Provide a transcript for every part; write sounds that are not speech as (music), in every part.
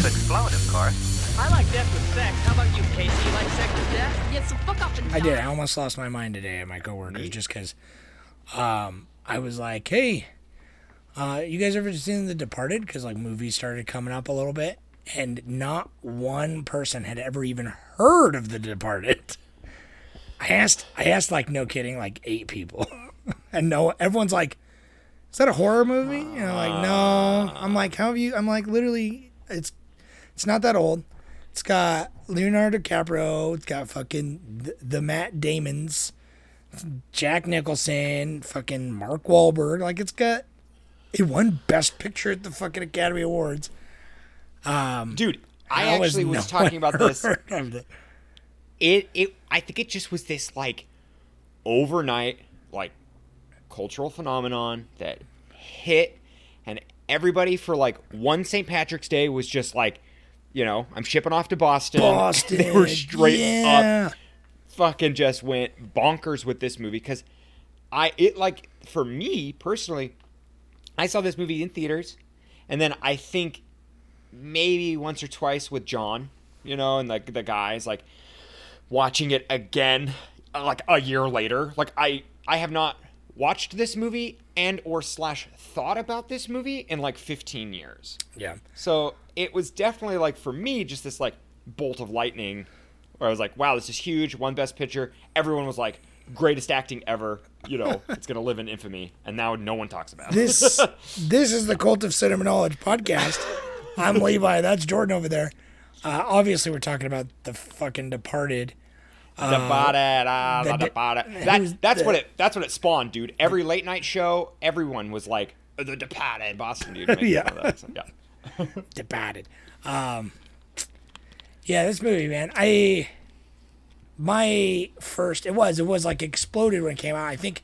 To explode, of course. I like death with sex. How about you, Casey? You like sex with death? Yeah, so fuck up and I did. I almost lost my mind today at my coworkers just because um, I was like, hey, uh, you guys ever seen The Departed? Because like movies started coming up a little bit, and not one person had ever even heard of The Departed. I asked, I asked like no kidding, like eight people, (laughs) and no, everyone's like, is that a horror movie? And I'm like, no. I'm like, how have you? I'm like, literally, it's it's not that old. It's got Leonardo DiCaprio. It's got fucking the, the Matt Damons, Jack Nicholson, fucking Mark Wahlberg. Like it's got it won Best Picture at the fucking Academy Awards. Um, Dude, I has actually was no talking about this. (laughs) It it I think it just was this like overnight like cultural phenomenon that hit and everybody for like one St. Patrick's Day was just like, you know, I'm shipping off to Boston. Boston, (laughs) they were straight yeah. up fucking just went bonkers with this movie cuz I it like for me personally I saw this movie in theaters and then I think maybe once or twice with John, you know, and like the guys like watching it again uh, like a year later. Like I I have not watched this movie and or slash thought about this movie in like 15 years. Yeah. So it was definitely like for me just this like bolt of lightning where I was like, wow, this is huge, one best picture. Everyone was like, greatest acting ever. You know, (laughs) it's gonna live in infamy, and now no one talks about it. This (laughs) this is the Cult of Cinema Knowledge podcast. I'm (laughs) Levi. That's Jordan over there. Uh, obviously, we're talking about the fucking Departed. Departed, the la de- departed. who's That, that's the- what it. That's what it spawned, dude. Every late night show, everyone was like, "The Departed, Boston, dude." (laughs) Yeah. So, yeah. (laughs) Departed. Um, yeah, this movie, man. I my first it was it was like exploded when it came out. I think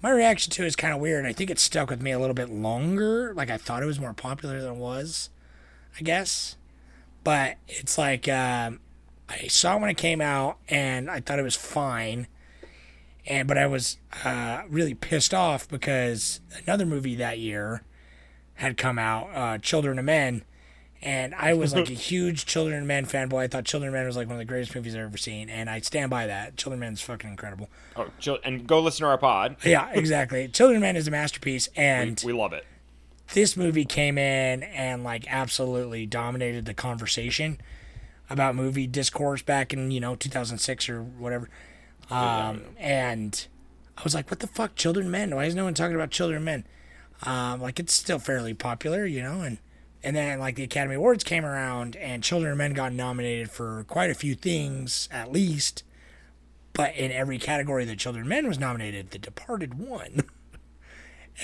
my reaction to it is kind of weird. I think it stuck with me a little bit longer. Like I thought it was more popular than it was, I guess. But it's like um, I saw it when it came out, and I thought it was fine. And but I was uh, really pissed off because another movie that year had come out, uh, Children of Men, and I was like a (laughs) huge Children of Men fanboy. I thought Children of Men was like one of the greatest movies I've ever seen, and I stand by that. Children of Men is fucking incredible. Oh, and go listen to our pod. (laughs) Yeah, exactly. Children of Men is a masterpiece, and We love it. this movie came in and like absolutely dominated the conversation about movie discourse back in you know 2006 or whatever. Um and i was like what the fuck children men? Why is no one talking about children men? Um like it's still fairly popular you know and and then like the academy awards came around and children men got nominated for quite a few things at least. But in every category that children men was nominated the departed won. (laughs)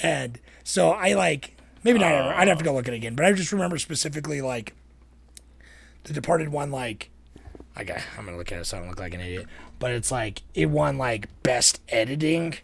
And so I like maybe not ever. I'd have to go look at it again, but I just remember specifically like the Departed one. Like, okay, I'm gonna look at it so I don't look like an idiot. But it's like it won like best editing,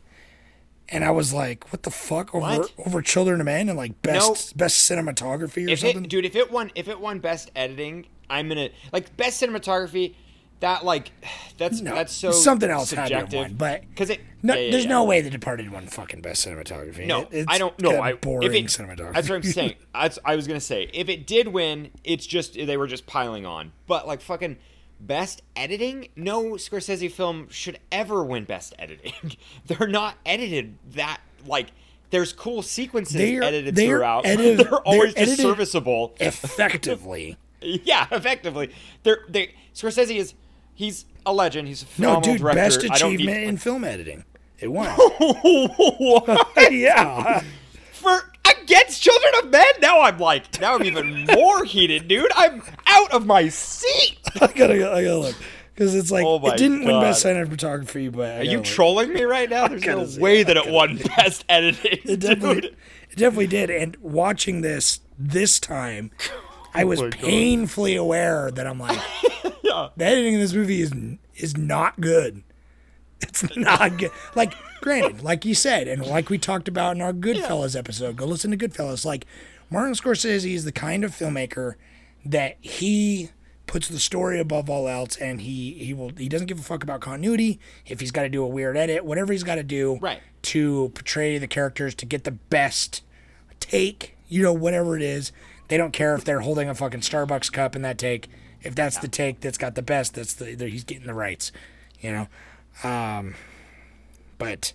and I was like, what the fuck over What? over Children of Men and like best best cinematography or If something. it, dude, if it won, if it won best editing, I'm gonna like best cinematography. That like, (sighs) that's No, that's so something else had to have subjective. but because it, no, yeah, yeah, there's yeah. no way the Departed won fucking best cinematography. No, It- it's I don't know. I boring if it, cinematography. That's what I'm saying. (laughs) That's, I was gonna say if it did win, it's just they were just piling on. But like fucking best editing, no Scorsese film should ever win best editing. (laughs) They're not edited that like. There's cool sequences They're- (laughs) edited they're throughout. edited- they're always they're just serviceable. effectively. Yeah, effectively. They're they Scorsese is he's a legend. He's a No, dude, director. best achievement need, in film editing. It won. (laughs) What? (laughs) yeah. for against Children of Men. Now I'm like, now I'm even more heated, dude. I'm out of my seat. (laughs) I gotta, I gotta look because it's like Oh it didn't win God. best cinematography, but I Are you look. trolling me right now? There's no see way that it won best editing, It definitely, dude. it definitely did. And watching this this time, I oh was my God. painfully aware that I'm like, (laughs) Yeah. the editing in this movie is is not good. It's not good. Like, granted, like you said, and like we talked about in our Goodfellas episode, go listen to Goodfellas. Like, Martin Scorsese is the kind of filmmaker that he puts the story above all else, and he he will he doesn't give a fuck about continuity. If he's got to do a weird edit, whatever he's got to do, Right. to portray the characters to get the best take, you know, whatever it is. They don't care if they're holding a fucking Starbucks cup in that take. If that's the take that's got the best, that's the, the he's getting the rights, you know. Um, but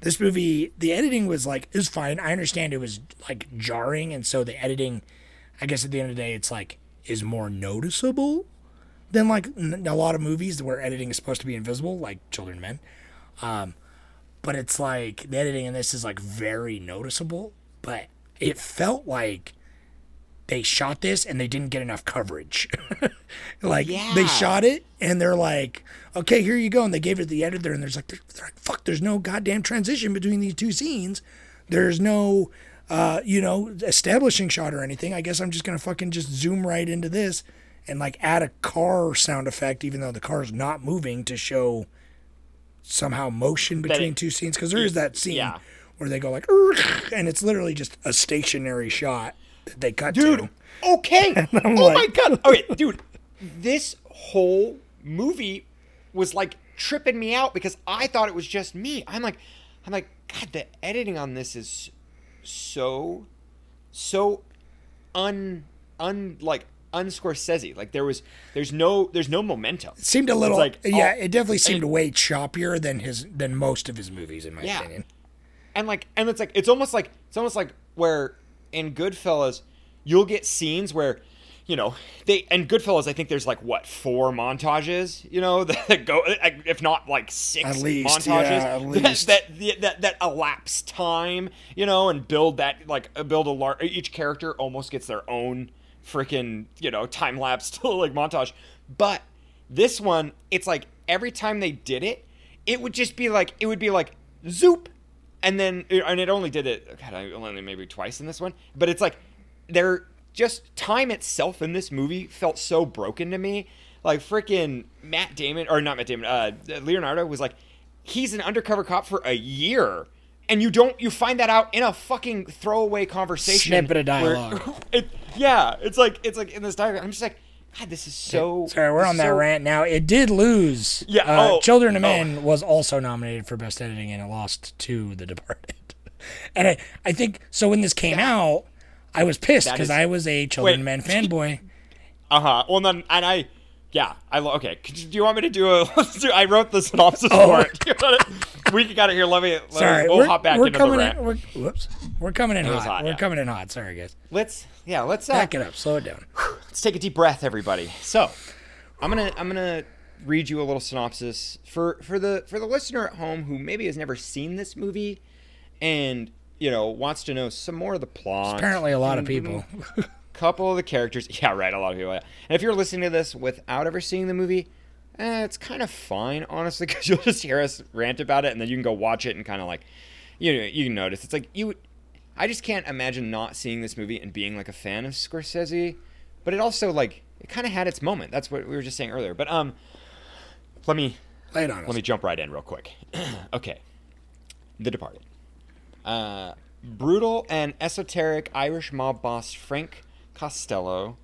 this movie, the editing was like is fine. I understand it was like jarring, and so the editing, I guess at the end of the day, it's like is more noticeable than like n- a lot of movies where editing is supposed to be invisible, like Children of Men. Um, but it's like the editing in this is like very noticeable, but it felt like they shot this and they didn't get enough coverage. (laughs) like they shot it and they're like, okay, here you go, and they gave it to the editor, and there's like, they're, they're like, fuck, there's no goddamn transition between these two scenes. There's no, uh, you know, establishing shot or anything. I guess I'm just gonna fucking just zoom right into this and like add a car sound effect, even though the car's not moving to show somehow motion between it- two scenes because there is that scene yeah. where they go like (laughs) and it's literally just a stationary shot that they cut dude. to. Okay. (laughs) Oh like- my god. (laughs) Okay, dude. This whole movie was like tripping me out because I thought it was just me. I'm like, I'm like, God, the editing on this is so, so un, un like unscorsese. Like there was, there's no, there's no momentum. It seemed a little like, yeah, oh, it definitely seemed way choppier than his than most of his movies in my Yeah. opinion. and like and it's like it's almost like it's almost like where in Goodfellas you'll get scenes where you know they and Goodfellas I think there's like what four montages you know (laughs) that go if not like six At least, montages yeah, at that, least. that that that elapse time you know and build that like uh, build a large each character almost gets their own freaking you know time lapse (laughs) like montage but this one it's like every time they did it it would just be like it would be like zoop and then and it only did it God, I only maybe twice in this one but it's like they're just time itself in this movie felt so broken to me like freaking matt damon or not matt damon uh leonardo was like he's an undercover cop for a year and you don't you find that out in a fucking throwaway conversation Snippet of dialogue. (laughs) it, yeah it's like it's like in this dialogue i'm just like god this is so Sorry, we're on that so- rant now. It did lose. Yeah, uh, oh, Children of oh. Men was also nominated for best editing, and it lost to The Departed. (laughs) and I, I think so. When this came out, I was pissed because I was a Children Wait. of Men fanboy. (laughs) Uh huh. Well, then, and I, yeah, I lo- okay. You, do you want me to do a? (laughs) Do. I wrote the synopsis Oh. for it. Do you wanna- we got it here. Let me. Let Sorry, me, we'll hop back we're into coming the in. We're, whoops, we're coming in hot. hot, we're yeah. coming in hot. Sorry, guys. Let's yeah. Let's uh, Back it up. Slow it down. (sighs) let's take a deep breath, everybody. So, I'm gonna I'm gonna read you a little synopsis for for the for the listener at home who maybe has never seen this movie, and you know wants to know some more of the plot. Apparently, a lot of and- people. (laughs) couple of the characters. (laughs) Yeah, right. A lot of people. yeah. And if you're listening to this without ever seeing the movie, eh, it's kind of fine, honestly, (laughs) because you'll just hear us rant about it, and then you can go watch it and kind of like, you know, you can notice. It's like you. I just can't imagine not seeing this movie and being like a fan of Scorsese, but it also like it kind of had its moment. That's what we were just saying earlier. But um, let me on us. let me jump right in real quick. (clears throat) okay. The Departed. Uh, brutal and esoteric Irish mob boss Frank Costello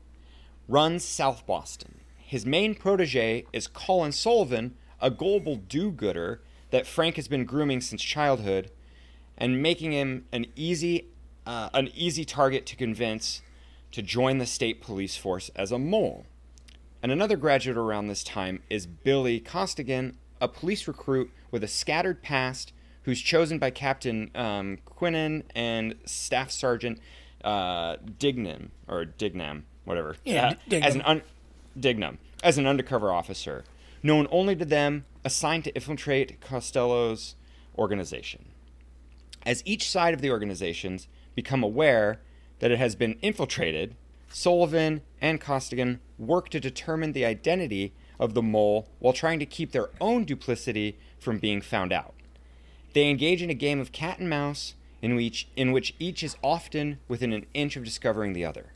runs South Boston. His main protege is Colin Sullivan, a global do gooder that Frank has been grooming since childhood and making him an easy, uh, an easy target to convince to join the state police force as a mole. And another graduate around this time is Billy Costigan, a police recruit with a scattered past who's chosen by Captain um, and Staff Sergeant uh, Dignam, or Dignam, whatever, Yeah, uh, D- as an Dignam. un- Dignam, as an undercover officer, known only to them, assigned to infiltrate Costello's organization. As each side of the organizations become aware that it has been infiltrated, Sullivan and Costigan work to determine the identity of the mole while trying to keep their own duplicity from being found out. They engage in a game of cat and mouse in which, in which each is often within an inch of discovering the other.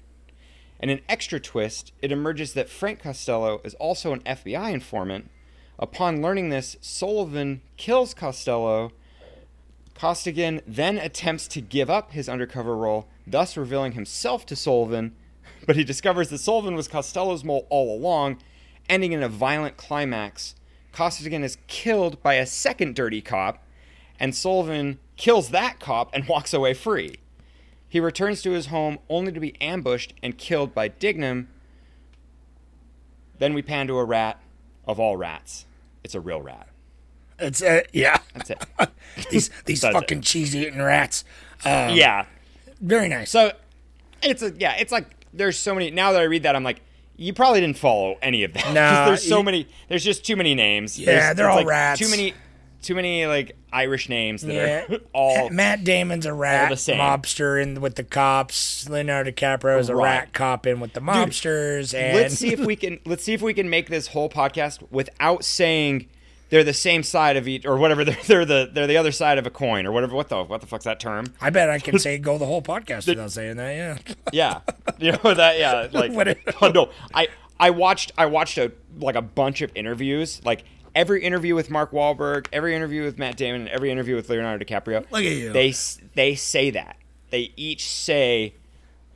And an extra twist, it emerges that Frank Costello is also an FBI informant. Upon learning this, Sullivan kills Costello. Costigan then attempts to give up his undercover role, thus revealing himself to Sullivan, (laughs) but he discovers that Sullivan was Costello's mole all along, ending in a violent climax. Costigan is killed by a second dirty cop, and Sullivan kills that cop and walks away free. He returns to his home only to be ambushed and killed by Dignam. Then we pan to a rat of all rats. It's a real rat. It's uh, yeah. That's it. (laughs) these these That's fucking cheese eating rats. Um, yeah. Very nice. So it's a yeah, it's like there's so many now that I read that I'm like you probably didn't follow any of that. (laughs) 'Cause Nah, there's so you- many there's just too many names. Yeah, There's- they're all like rats. Too many too many like Irish names that Yeah. are (laughs) all Matt Damon's a rat the same. mobster in with the cops. Leonardo DiCaprio is a Right. rat cop in with the mobsters. and let's see if we (laughs) can let's see if we can make this whole podcast without saying they're the same side of each or whatever (laughs) they're, they're the they're the other side of a coin or whatever what the what the fuck's that term I bet I can say go the whole podcast without saying that. Yeah. yeah you know that yeah like oh, no I I watched I watched a like a bunch of interviews like every interview with Mark Wahlberg every interview with Matt Damon every interview with Leonardo DiCaprio Look at you. they they say that they each say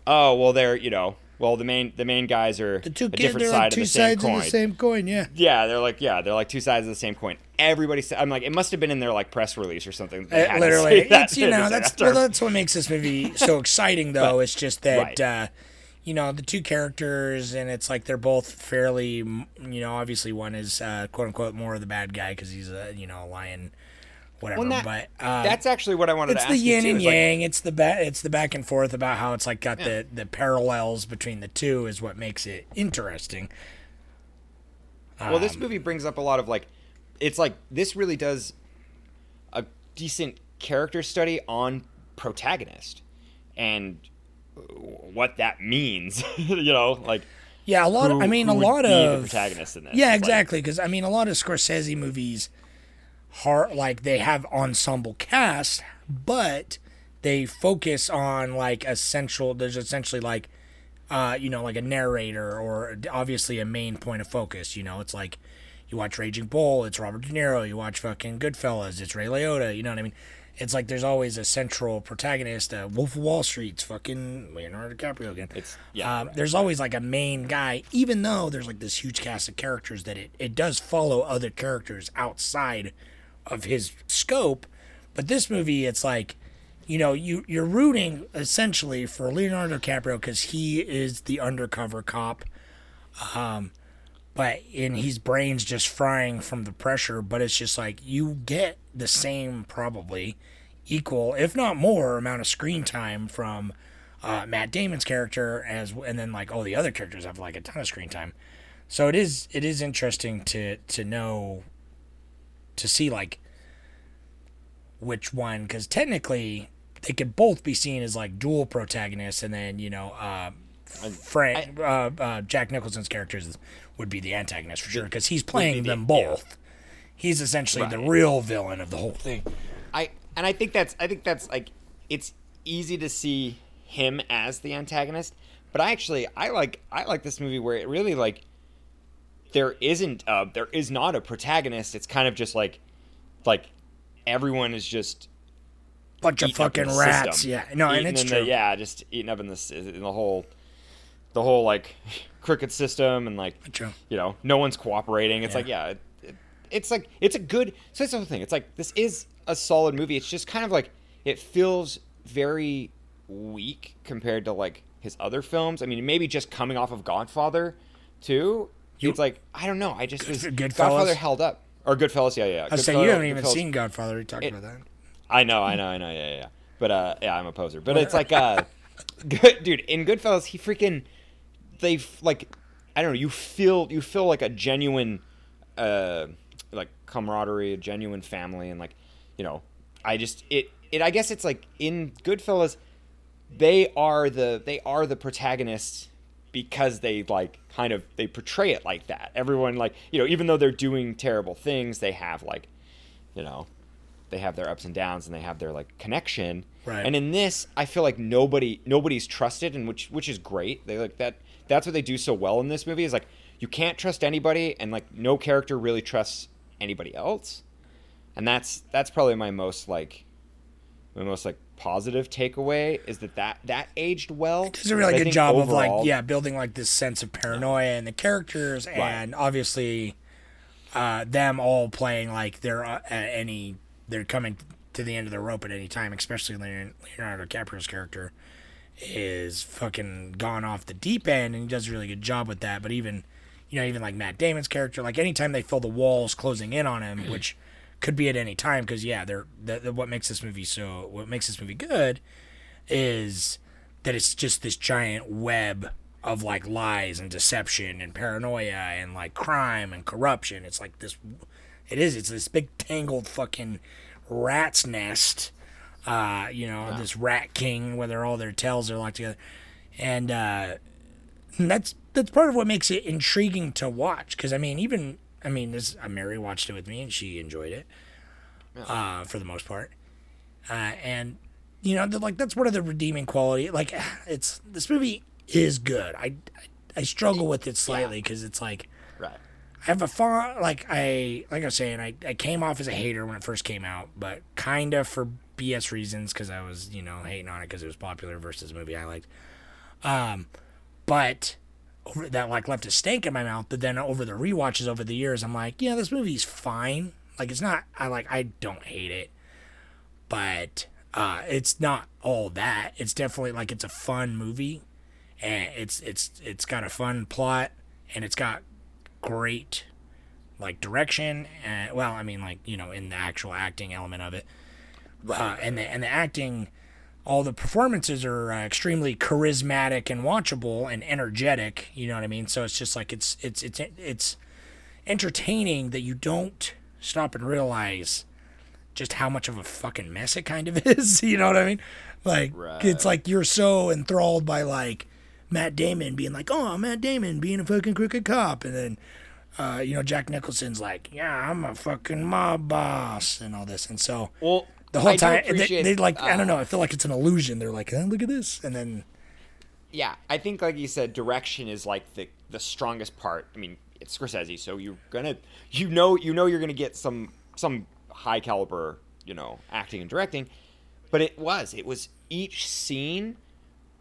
oh well they're you know well the main the main guys are The two a kids different are side like of two the same sides coin of the same coin. Yeah. Yeah, they're like yeah, they're like two sides of the same coin. Everybody, sa- I'm like, it must have been in their like press release or something. They Uh, had to literally, say that it's you know (laughs) say that's that term. well, that's what makes this movie so exciting. Though it's just that Right. uh, you know the two characters, and it's like they're both fairly, you know, obviously one is uh, quote unquote more of the bad guy because he's a you know lion, whatever. Well, that- but uh, That's actually what I wanted it's the yin and is, like, yang. it's the ba- it's the back and forth about how it's like got the the parallels between the two is what makes it interesting. well, Um, this movie brings up a lot of like, it's like this really does a decent character study on protagonist and what that means. (laughs) you know, like Yeah, a lot. who- I mean, a lot the of protagonist in this. Yeah, exactly. Because I mean, a lot of Scorsese movies, har like they have ensemble cast, but they focus on like essential. There's essentially like, uh, you know, like a narrator or obviously a main point of focus. You know, it's like you watch Raging Bull, it's Robert De Niro. You watch fucking Goodfellas, it's Ray Liotta. You know what I mean? It's like there's always a central protagonist. Uh, Wolf of Wall Street's fucking Leonardo DiCaprio again. It's- yeah, Um, There's always like a main guy, even though there's like this huge cast of characters that it, it does follow other characters outside of his scope. But this movie, it's like, you know, you you're rooting essentially for Leonardo DiCaprio because he is the undercover cop. Um, but in his brain's just frying from the pressure. But it's just like you get the same, probably equal, if not more, amount of screen time from uh, Matt Damon's character as, and then like all the other characters have like a ton of screen time. So it is it is interesting to to know to see like which one because technically they could both be seen as like dual protagonists, and then you know. Uh, Frank, uh, uh, Jack Nicholson's characters would be the antagonist for sure because he's playing the- them yeah. both. He's essentially the real villain of the whole thing. I and I think that's I think that's like it's easy to see him as the antagonist, but I actually I like I like this movie where it really like there isn't uh there is not a protagonist. It's kind of just like like everyone is just Bunch of eaten up in fucking rats. system. Yeah, no, and it's true. The, yeah, just eating up in the in the whole the whole like (laughs) cricket system and like True. you know no one's cooperating. It's Yeah. like yeah, it, it, it's like it's a good. So that's the whole thing. It's like this is a solid movie. It's just kind of like it feels very weak compared to like his other films. I mean, maybe just coming off of Godfather, too. it's like I don't know. I just was Goodfellas? Godfather held up or Goodfellas. Yeah, yeah. I say you haven't even Goodfellas- seen Godfather. We talked It- about that. I know, I know, I know, yeah, yeah. yeah. But uh, yeah, I'm a poser. But it's (laughs) like, uh, (laughs) good, dude. In Goodfellas, he freaking, they like, I don't know. You feel, you feel like a genuine, uh, like camaraderie, a genuine family, and like, you know, I just it, it. I guess it's like in Goodfellas, they are the they are the protagonists because they like kind of they portray it like that. Everyone like you know, even though they're doing terrible things, they have like, you know, they have their ups and downs and they have their like connection. Right. And in this, I feel like nobody nobody's trusted, and which which is great. They like that. That's what they do so well in this movie is like you can't trust anybody, and like no character really trusts anybody else. And that's that's probably my most like my most like positive takeaway is that that that aged well. Does a really good job of like yeah building like this sense of paranoia in the characters and obviously uh, them all playing like they're uh, at any they're coming to the end of the rope at any time especially Leon- Leonardo DiCaprio's character is fucking gone off the deep end and he does a really good job with that but even you know even like Matt Damon's character like anytime they feel the walls closing in on him which could be at any time because yeah they're the, the, what makes this movie so what makes this movie good is that it's just this giant web of like lies and deception and paranoia and like crime and corruption. It's like this, it is. It's this big tangled fucking rat's nest. Uh, you know, this rat king where all their tails are locked together, and uh, and that's that's part of what makes it intriguing to watch. Because I mean, even I mean, this uh, Mary watched it with me and she enjoyed it, uh, for the most part, uh, and you know, like that's one of the redeeming quality. Like, (sighs) it's this movie is good. I I, I struggle with it slightly because it's like right. I have a fun like I like I was saying I, I came off as a hater when it first came out, but kind of for BS reasons because I was you know hating on it because it was popular versus a movie I liked. Um, but over, that like left a stank in my mouth. But then over the rewatches over the years, I'm like, yeah, this movie's fine. Like it's not. I like. I don't hate it, but uh, it's not all that. It's definitely like it's a fun movie, and it's it's it's got a fun plot, and it's got great like direction. And well, I mean, like you know, in the actual acting element of it, uh, and the and the acting all the performances are uh, extremely charismatic and watchable and energetic. You know what I mean? So it's just like it's it's it's it's entertaining that you don't stop and realize just how much of a fucking mess it kind of (laughs) is. You know what I mean? Like it's like you're so enthralled by like Matt Damon being like, "Oh, Matt Damon being a fucking crooked cop," and then. Uh, you know, Jack Nicholson's like, yeah, I'm a fucking mob boss and all this. And so Well, the whole I time they, they like I uh, don't know. I feel like it's an illusion. They're like, oh, look at this, and then yeah, I think like you said, direction is like the the strongest part. I mean, it's Scorsese, so you're gonna you know you know you're gonna get some some high caliber you know acting and directing, but it was it was each scene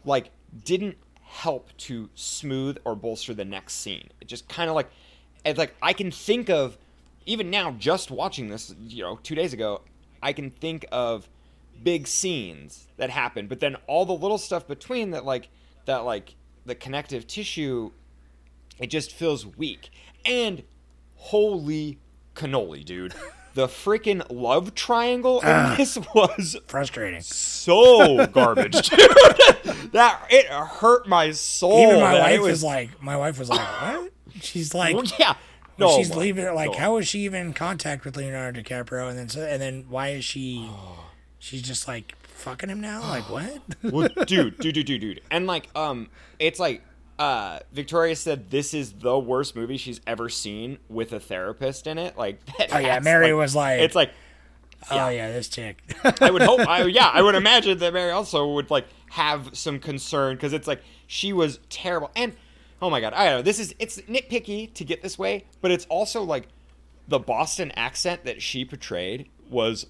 like didn't help to smooth or bolster the next scene. It just kind of like it's like I can think of even now just watching this you know two days ago I can think of big scenes that happen, but then all the little stuff between that like that like the connective tissue it just feels weak. And holy cannoli, dude. (laughs) The freaking love triangle in Ah. this was frustrating. so (laughs) garbage, dude. that it hurt my soul. Even my wife It was, was like, my wife was like, what? She's (laughs) like, Well, yeah. When No, she's my leaving. Like, God. how is she even in contact with Leonardo DiCaprio? And then and then why is she? (sighs) She's just like fucking him now. Like (sighs) what? (laughs) well, dude, dude, dude, dude, dude. And like, um, it's like, uh, Victoria said this is the worst movie she's ever seen with a therapist in it. Like, that (laughs) Oh yeah, Mary was like, it's like, oh yeah, this chick. I would hope, I, (laughs) yeah, I would imagine that Mary also would like have some concern because it's like she was terrible. And oh my god, I don't know. This is it's nitpicky to get this way, but it's also like the Boston accent that she portrayed was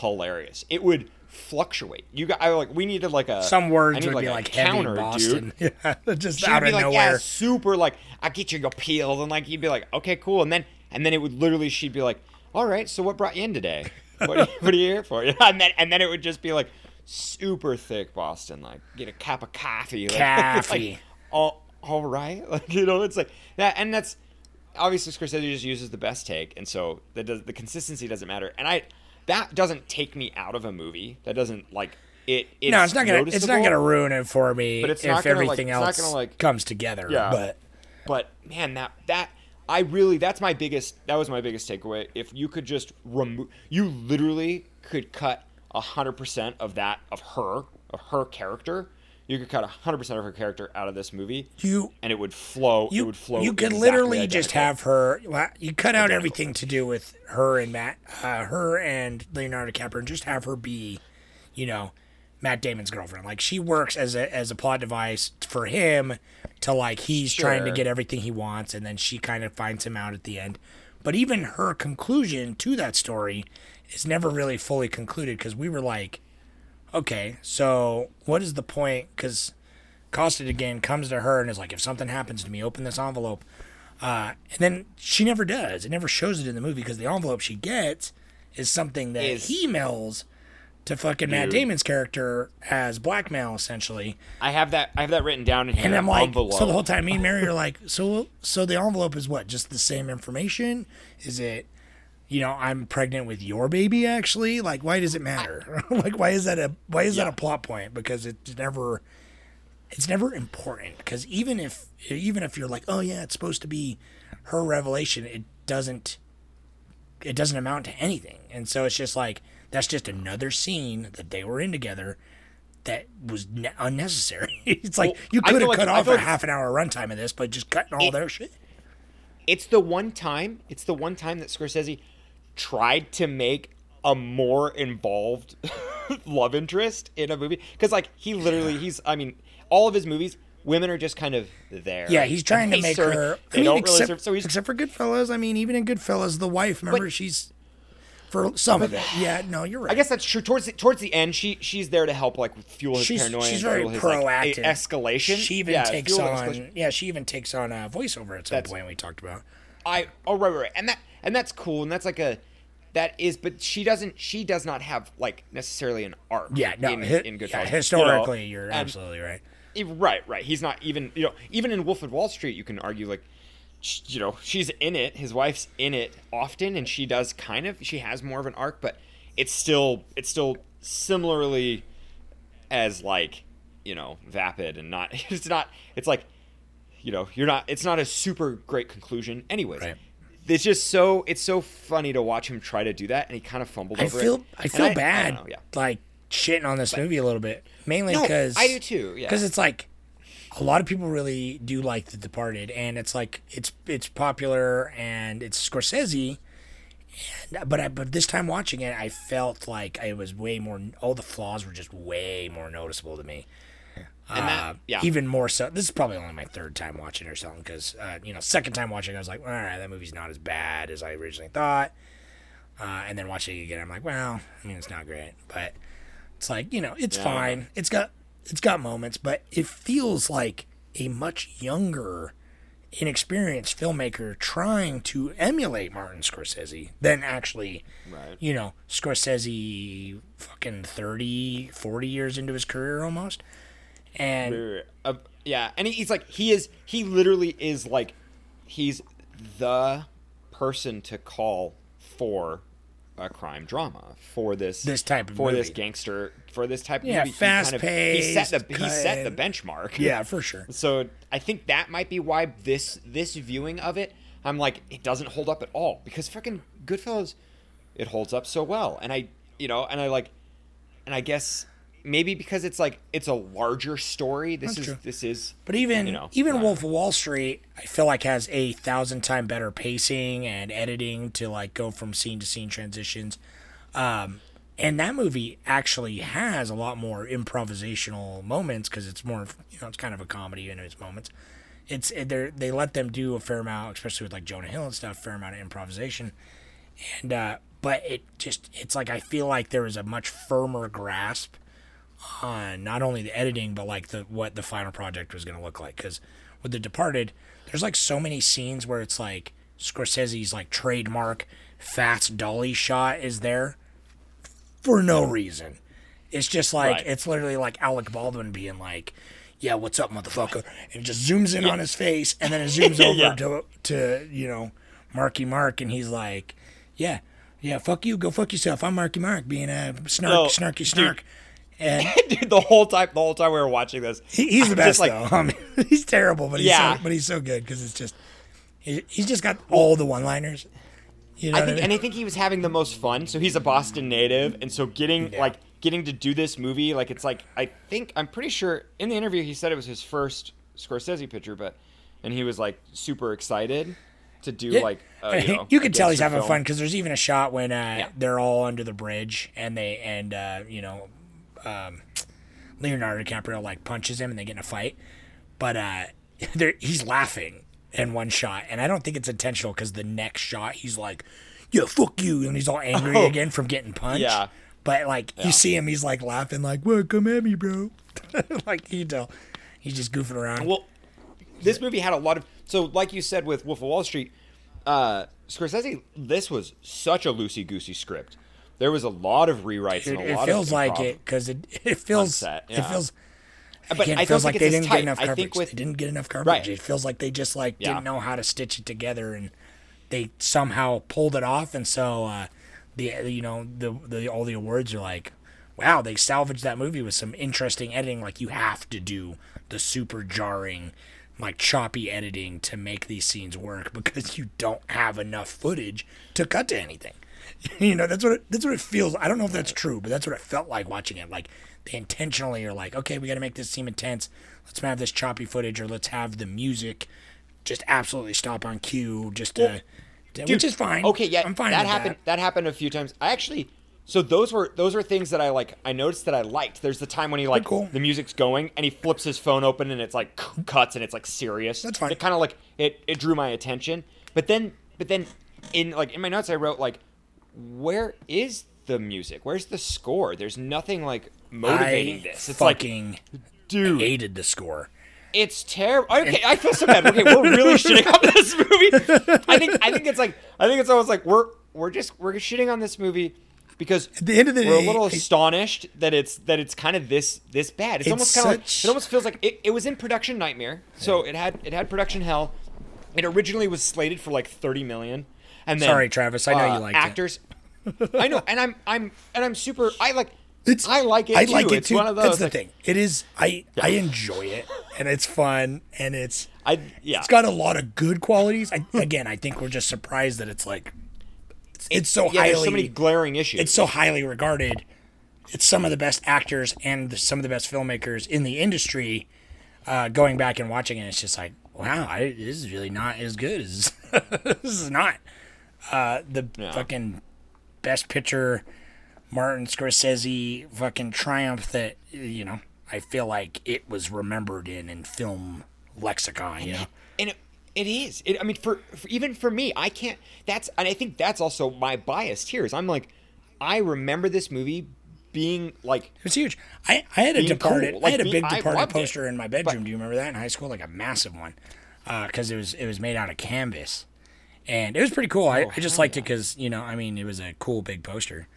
hilarious. It would fluctuate. You got I like we needed like a Some words need, would be a like heavy counter, Boston. dude. (laughs) Yeah, just She'd out be of like, nowhere. yeah, super like I get you your peeled, and like you'd be like, okay, cool, and then and then it would literally she'd be like, all right, so what brought you in today? What are you, what are you here for? (laughs) and then and then it would just be like super thick Boston, like get a cup of coffee, like, (laughs) Coffee. like, all all right, (laughs) like you know, it's like that, and that's obviously Scorsese just uses the best take, and so that does, the consistency doesn't matter, and I that doesn't take me out of a movie. That doesn't like it. It's no, it's not gonna. It's not gonna ruin it for me But it's if not gonna, like- everything it's not else gonna, like- comes together. Yeah. But But man, that that I really that's my biggest that was my biggest takeaway. If you could just remove, you literally could cut hundred percent of that of her of her character you could cut 100% of her character out of this movie You and it would flow you it would flow you could exactly literally just have her. Well, you cut out Identical. everything to do with her and Matt, uh, her and Leonardo DiCaprio, and just have her be, you know, Matt Damon's girlfriend. Like she works as a as a plot device for him to like he's trying to get everything he wants, and then she kind of finds him out at the end. But even her conclusion to that story is never really fully concluded because we were like, okay, so what is the point? Because Costigan comes to her and is like, if something happens to me, open this envelope. Uh, and then she never does. It never shows it in the movie because the envelope she gets is something that Is- he mails to fucking Matt Damon's character as blackmail, essentially. I have that I have that written down in here. And I'm like, envelope. so the whole time, me and Mary are like, so so the envelope is what? Just the same information? Is it, you know, I'm pregnant with your baby? Actually, like, why does it matter? (laughs) like, why is that a why is that a plot point? Because it's never, it's never important. Because even if even if you're like, oh yeah, it's supposed to be her revelation, it doesn't. It doesn't amount to anything, and so it's just like that's just another scene that they were in together that was ne- unnecessary. (laughs) it's like Well, you could have like- cut off a like- half an hour runtime of this, but just cutting all It- their shit. it's the one time it's the one time that Scorsese tried to make a more involved (laughs) love interest in a movie because like he literally he's I mean all of his movies women are just kind of there Yeah, he's trying to make serve- her. they I mean, don't except, really serve so he's except for Goodfellas. I mean, even in Goodfellas, the wife. Remember, But- she's for some of it. Yeah, no, you're right. I guess that's true. Towards the, towards the end, she she's there to help like fuel his she's paranoia. she's very his, proactive. e- escalation. She even yeah, takes on. Yeah, she even takes on a voiceover at some That's- point. We talked about. I oh right, right right and that and that's cool and that's like a that is but she doesn't she does not have like necessarily an arc. Yeah, no. in, hi- in Goodfellas, yeah, you know? historically, you're And- absolutely right. Right, right. He's not even, you know, even in Wolf of Wall Street, you can argue like, you know, she's in it. His wife's in it often, and she does kind of. She has more of an arc, but it's still, it's still similarly as like, you know, vapid and not. (laughs) It's not. It's like, you know, you're not. It's not a super great conclusion, anyways. Right. It's just so. It's so funny to watch him try to do that, and he kind of fumbled I over feel it. I feel I bad, don't know, yeah. like shitting on this movie a little bit, mainly No, because I do too, yeah. Because it's like a lot of people really do like The Departed, and it's like it's it's popular and it's Scorsese. And, but I, but this time watching it, I felt like it was way more. All the flaws were just way more noticeable to me. And that- Uh, yeah. Even more so. This is probably only my third time watching or something. Because uh, you know, second time watching, I was like, all right, that movie's not as bad as I originally thought. Uh, and then watching it again, I'm like, well, I mean, it's not great, but it's like you know, it's Yeah. fine. It's got it's got moments, but it feels like a much younger, inexperienced filmmaker trying to emulate Martin Scorsese than actually, Right. you know, Scorsese fucking 30, 40 years into his career almost. And Uh, yeah, and he- he's like he is he literally is like he's the person to call for a crime drama for this This type of for this gangster for this type of Yeah, movie. He kind of- He set the he set the benchmark. yeah, for sure. (laughs) So I think that might be why this this viewing of it, I'm like, it doesn't hold up at all because fucking Goodfellas, it holds up so well, and I, you know, and I like, and I guess maybe because it's like it's a larger story. This That's is true. this is, But even you know, even uh, Wolf of Wall Street, I feel like has a thousand time better pacing and editing to like go from scene to scene transitions. Um, and that movie actually has a lot more improvisational moments because it's more, you know, it's kind of a comedy in its moments. It's they they let them do a fair amount, especially with like Jonah Hill and stuff, fair amount of improvisation. And uh, but it just it's like I feel like there is a much firmer grasp on not only the editing but like the what the final project was going to look like because with the departed there's like so many scenes where it's like scorsese's like trademark fast dolly shot is there for no reason it's just like Right. it's literally like alec baldwin being like yeah what's up motherfucker and it just zooms in on his face and then it (laughs) zooms over Yeah. to to you know marky mark and he's like yeah yeah fuck you go fuck yourself i'm marky mark being a snark No, snarky dude. And (laughs) dude, the whole time, the whole time we were watching this, he, he's the best like, though. (laughs) I mean, he's terrible, but he's Yeah. so, but he's so good because it's just he, he's just got all the one-liners. You know I think, I mean? and I think he was having the most fun. So he's a Boston native, and so getting Yeah. like getting to do this movie. Like it's like I think I'm pretty sure in the interview he said it was his first Scorsese picture, but and he was like super excited to do Yeah. like uh, (laughs) you, know, you can tell he's having film. fun because there's even a shot when uh, Yeah. they're all under the bridge and they and uh, you know um, Leonardo DiCaprio like punches him and they get in a fight, but uh, (laughs) there he's laughing in one shot and I don't think it's intentional because the next shot he's like, "Yeah, fuck you," and he's all angry (laughs) Oh. again from getting punched. Yeah. But like you see him, he's like laughing, like, "Well, come at me, bro." (laughs) like you tell, he's just goofing around. Well, this movie had a lot of so like you said with Wolf of Wall Street, uh, Scorsese. This was such a loosey goosey script. There was a lot of rewrites Dude, and a it feels like it because it (laughs) it feels set, it feels. But Again, I it feels like they didn't tight. get enough I coverage. think with they didn't get enough coverage. Right. It feels like they just like Yeah. didn't know how to stitch it together, and they somehow pulled it off. And so uh, the you know the the all the awards are like, wow, they salvaged that movie with some interesting editing. Like you have to do the super jarring, like choppy editing to make these scenes work (laughs) because you don't have enough footage to cut to anything. (laughs) you know that's what it, that's what it feels. I don't know if that's true, but that's what it felt like watching it. Like they intentionally are like, okay, we got to make this seem intense. Let's have this choppy footage, or let's have the music just absolutely stop on cue, just to, to- which is fine. Okay, yeah, I'm fine. That with happened. That. That. happened a few times. I actually. So those were those were things that I like. I noticed that I liked. There's the time when he like cool. the music's going and he flips his phone open and it's like (laughs) cuts and it's like serious. That's fine. It kind of like it it drew my attention. But then but then in like in my notes I wrote like where is the music? Where's the score? There's nothing like motivating I this. It's like fucking dude, hated the score. it's terrible. Okay, I feel so bad. Okay, we're (laughs) really shitting on this movie. I think I think it's like I think it's almost like we're we're just we're shitting on this movie because At the end of the we're day, a little astonished that it's that it's kind of this this bad. It's, It's almost kind of like, it almost feels like it, it was in production nightmare. So it had it had production hell. It originally was slated for like thirty million. And then Sorry, Travis, I know uh, you liked it. actors. I know, and I'm I'm and I'm super. I like. It's I like it. I too. like it it's too. One of those. That's the like, thing. It is. I I enjoy it, and it's fun, and it's. I yeah. It's got a lot of good qualities. I, again, I think we're just surprised that it's like. It's, it's so yeah, highly. so many glaring issues. it's so highly regarded. It's some of the best actors and the- some of the best filmmakers in the industry. Uh, going back and watching it, it's just like, wow, I, this is really not as good as (laughs) this is not. Uh, the Yeah. fucking best picture, Martin Scorsese fucking triumph that you know. I feel like it was remembered in in film lexicon. You know, and it, it is. It, I mean, for, for even for me, I can't. That's and I think that's also my bias here. Is I'm like, I remember this movie being like, It was huge. I, I had a departed. cool. I had a big departed loved it. poster in my bedroom. Do you remember that in high school? Like a massive one, because it was it was made out of canvas, and it was pretty cool. Oh, I, I just liked it because you know I mean it was a cool big poster.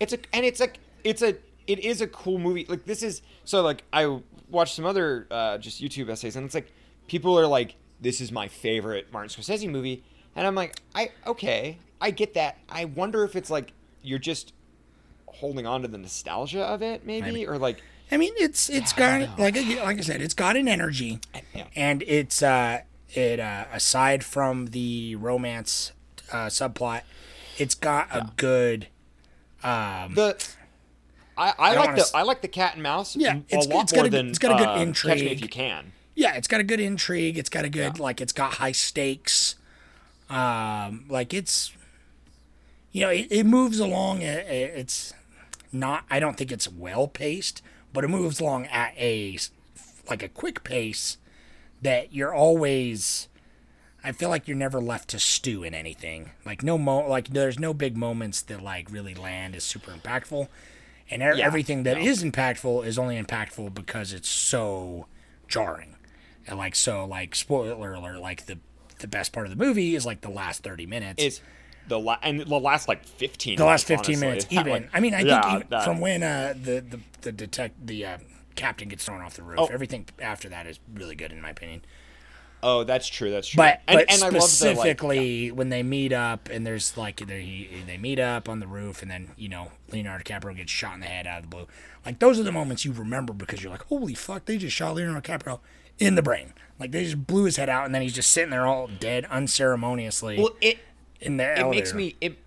it's a and it's like it's a it is a cool movie. Like this is so like I watched some other uh, just YouTube essays and it's like people are like, this is my favorite Martin Scorsese movie, and I'm like, I okay, I get that. I wonder if it's like you're just holding on to the nostalgia of it, maybe, Maybe. or like I mean it's it's got like I- like I said it's got an energy, Yeah. and it's uh it uh, aside from the romance uh, subplot, it's got a good the. I, I, don't like the s- I like the cat and mouse Yeah, a it's- lot it's got more a good- than it's got a good uh, Catch Me intrigue. if you can. yeah, it's got a good intrigue. It's got a good like it's got high stakes. Um, like it's you know it, it moves along. It, it's not. I don't think it's well paced, but it moves along at a like a quick pace that you're always. I feel like you're never left to stew in anything. Like no mo, like there's no big moments that like really land is super impactful, and e- Yeah, everything that no. is impactful is only impactful because it's so jarring, and like so like spoiler alert, like the the best part of the movie is like the last thirty minutes. Is the la- and the last like fifteen. the last 15 honestly. minutes (laughs) even Like, i mean i think even from when uh the the the detect the uh, captain gets thrown off the roof Oh. everything after that is really good in my opinion Oh, that's true. That's true. but and, but and I love the, like, specifically when they meet up and there's like they they meet up on the roof and then you know Leonardo DiCaprio gets shot in the head out of the blue like those are the moments you remember because you're like holy fuck they just shot Leonardo DiCaprio in the brain like they just blew his head out and then he's just sitting there all dead unceremoniously well, it in the it elevator. makes me it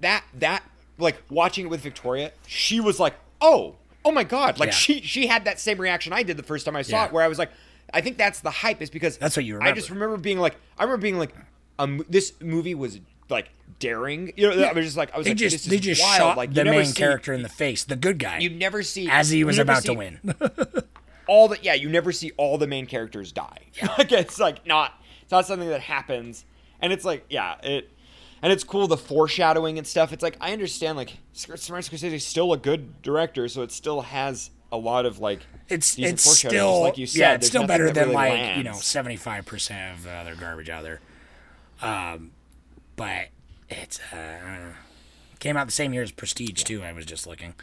that that like watching it with Victoria. She was like, oh, oh my god! Like Yeah. she she had that same reaction I did the first time I saw Yeah. it, where I was like, I think that's the hype is because That's what you remember. I just remember being like, I remember being like, um, this movie was like daring. You know, I was just like, I was They like, just this they is just wild. shot like, the main see- character in the face, the good guy, You never see as he was about see to win. (laughs) all the yeah, you never see all the main characters die. (laughs) like it's like not it's not something that happens, and it's like yeah, it and it's cool the foreshadowing and stuff. It's like I understand like Martin Scorsese is still a good director, so it still has a lot of like it's it's still like you said. yeah, it's still better than really like you know seventy five percent of the other garbage out there. Um, but it's uh, I don't know. came out the same year as Prestige too. I was just looking,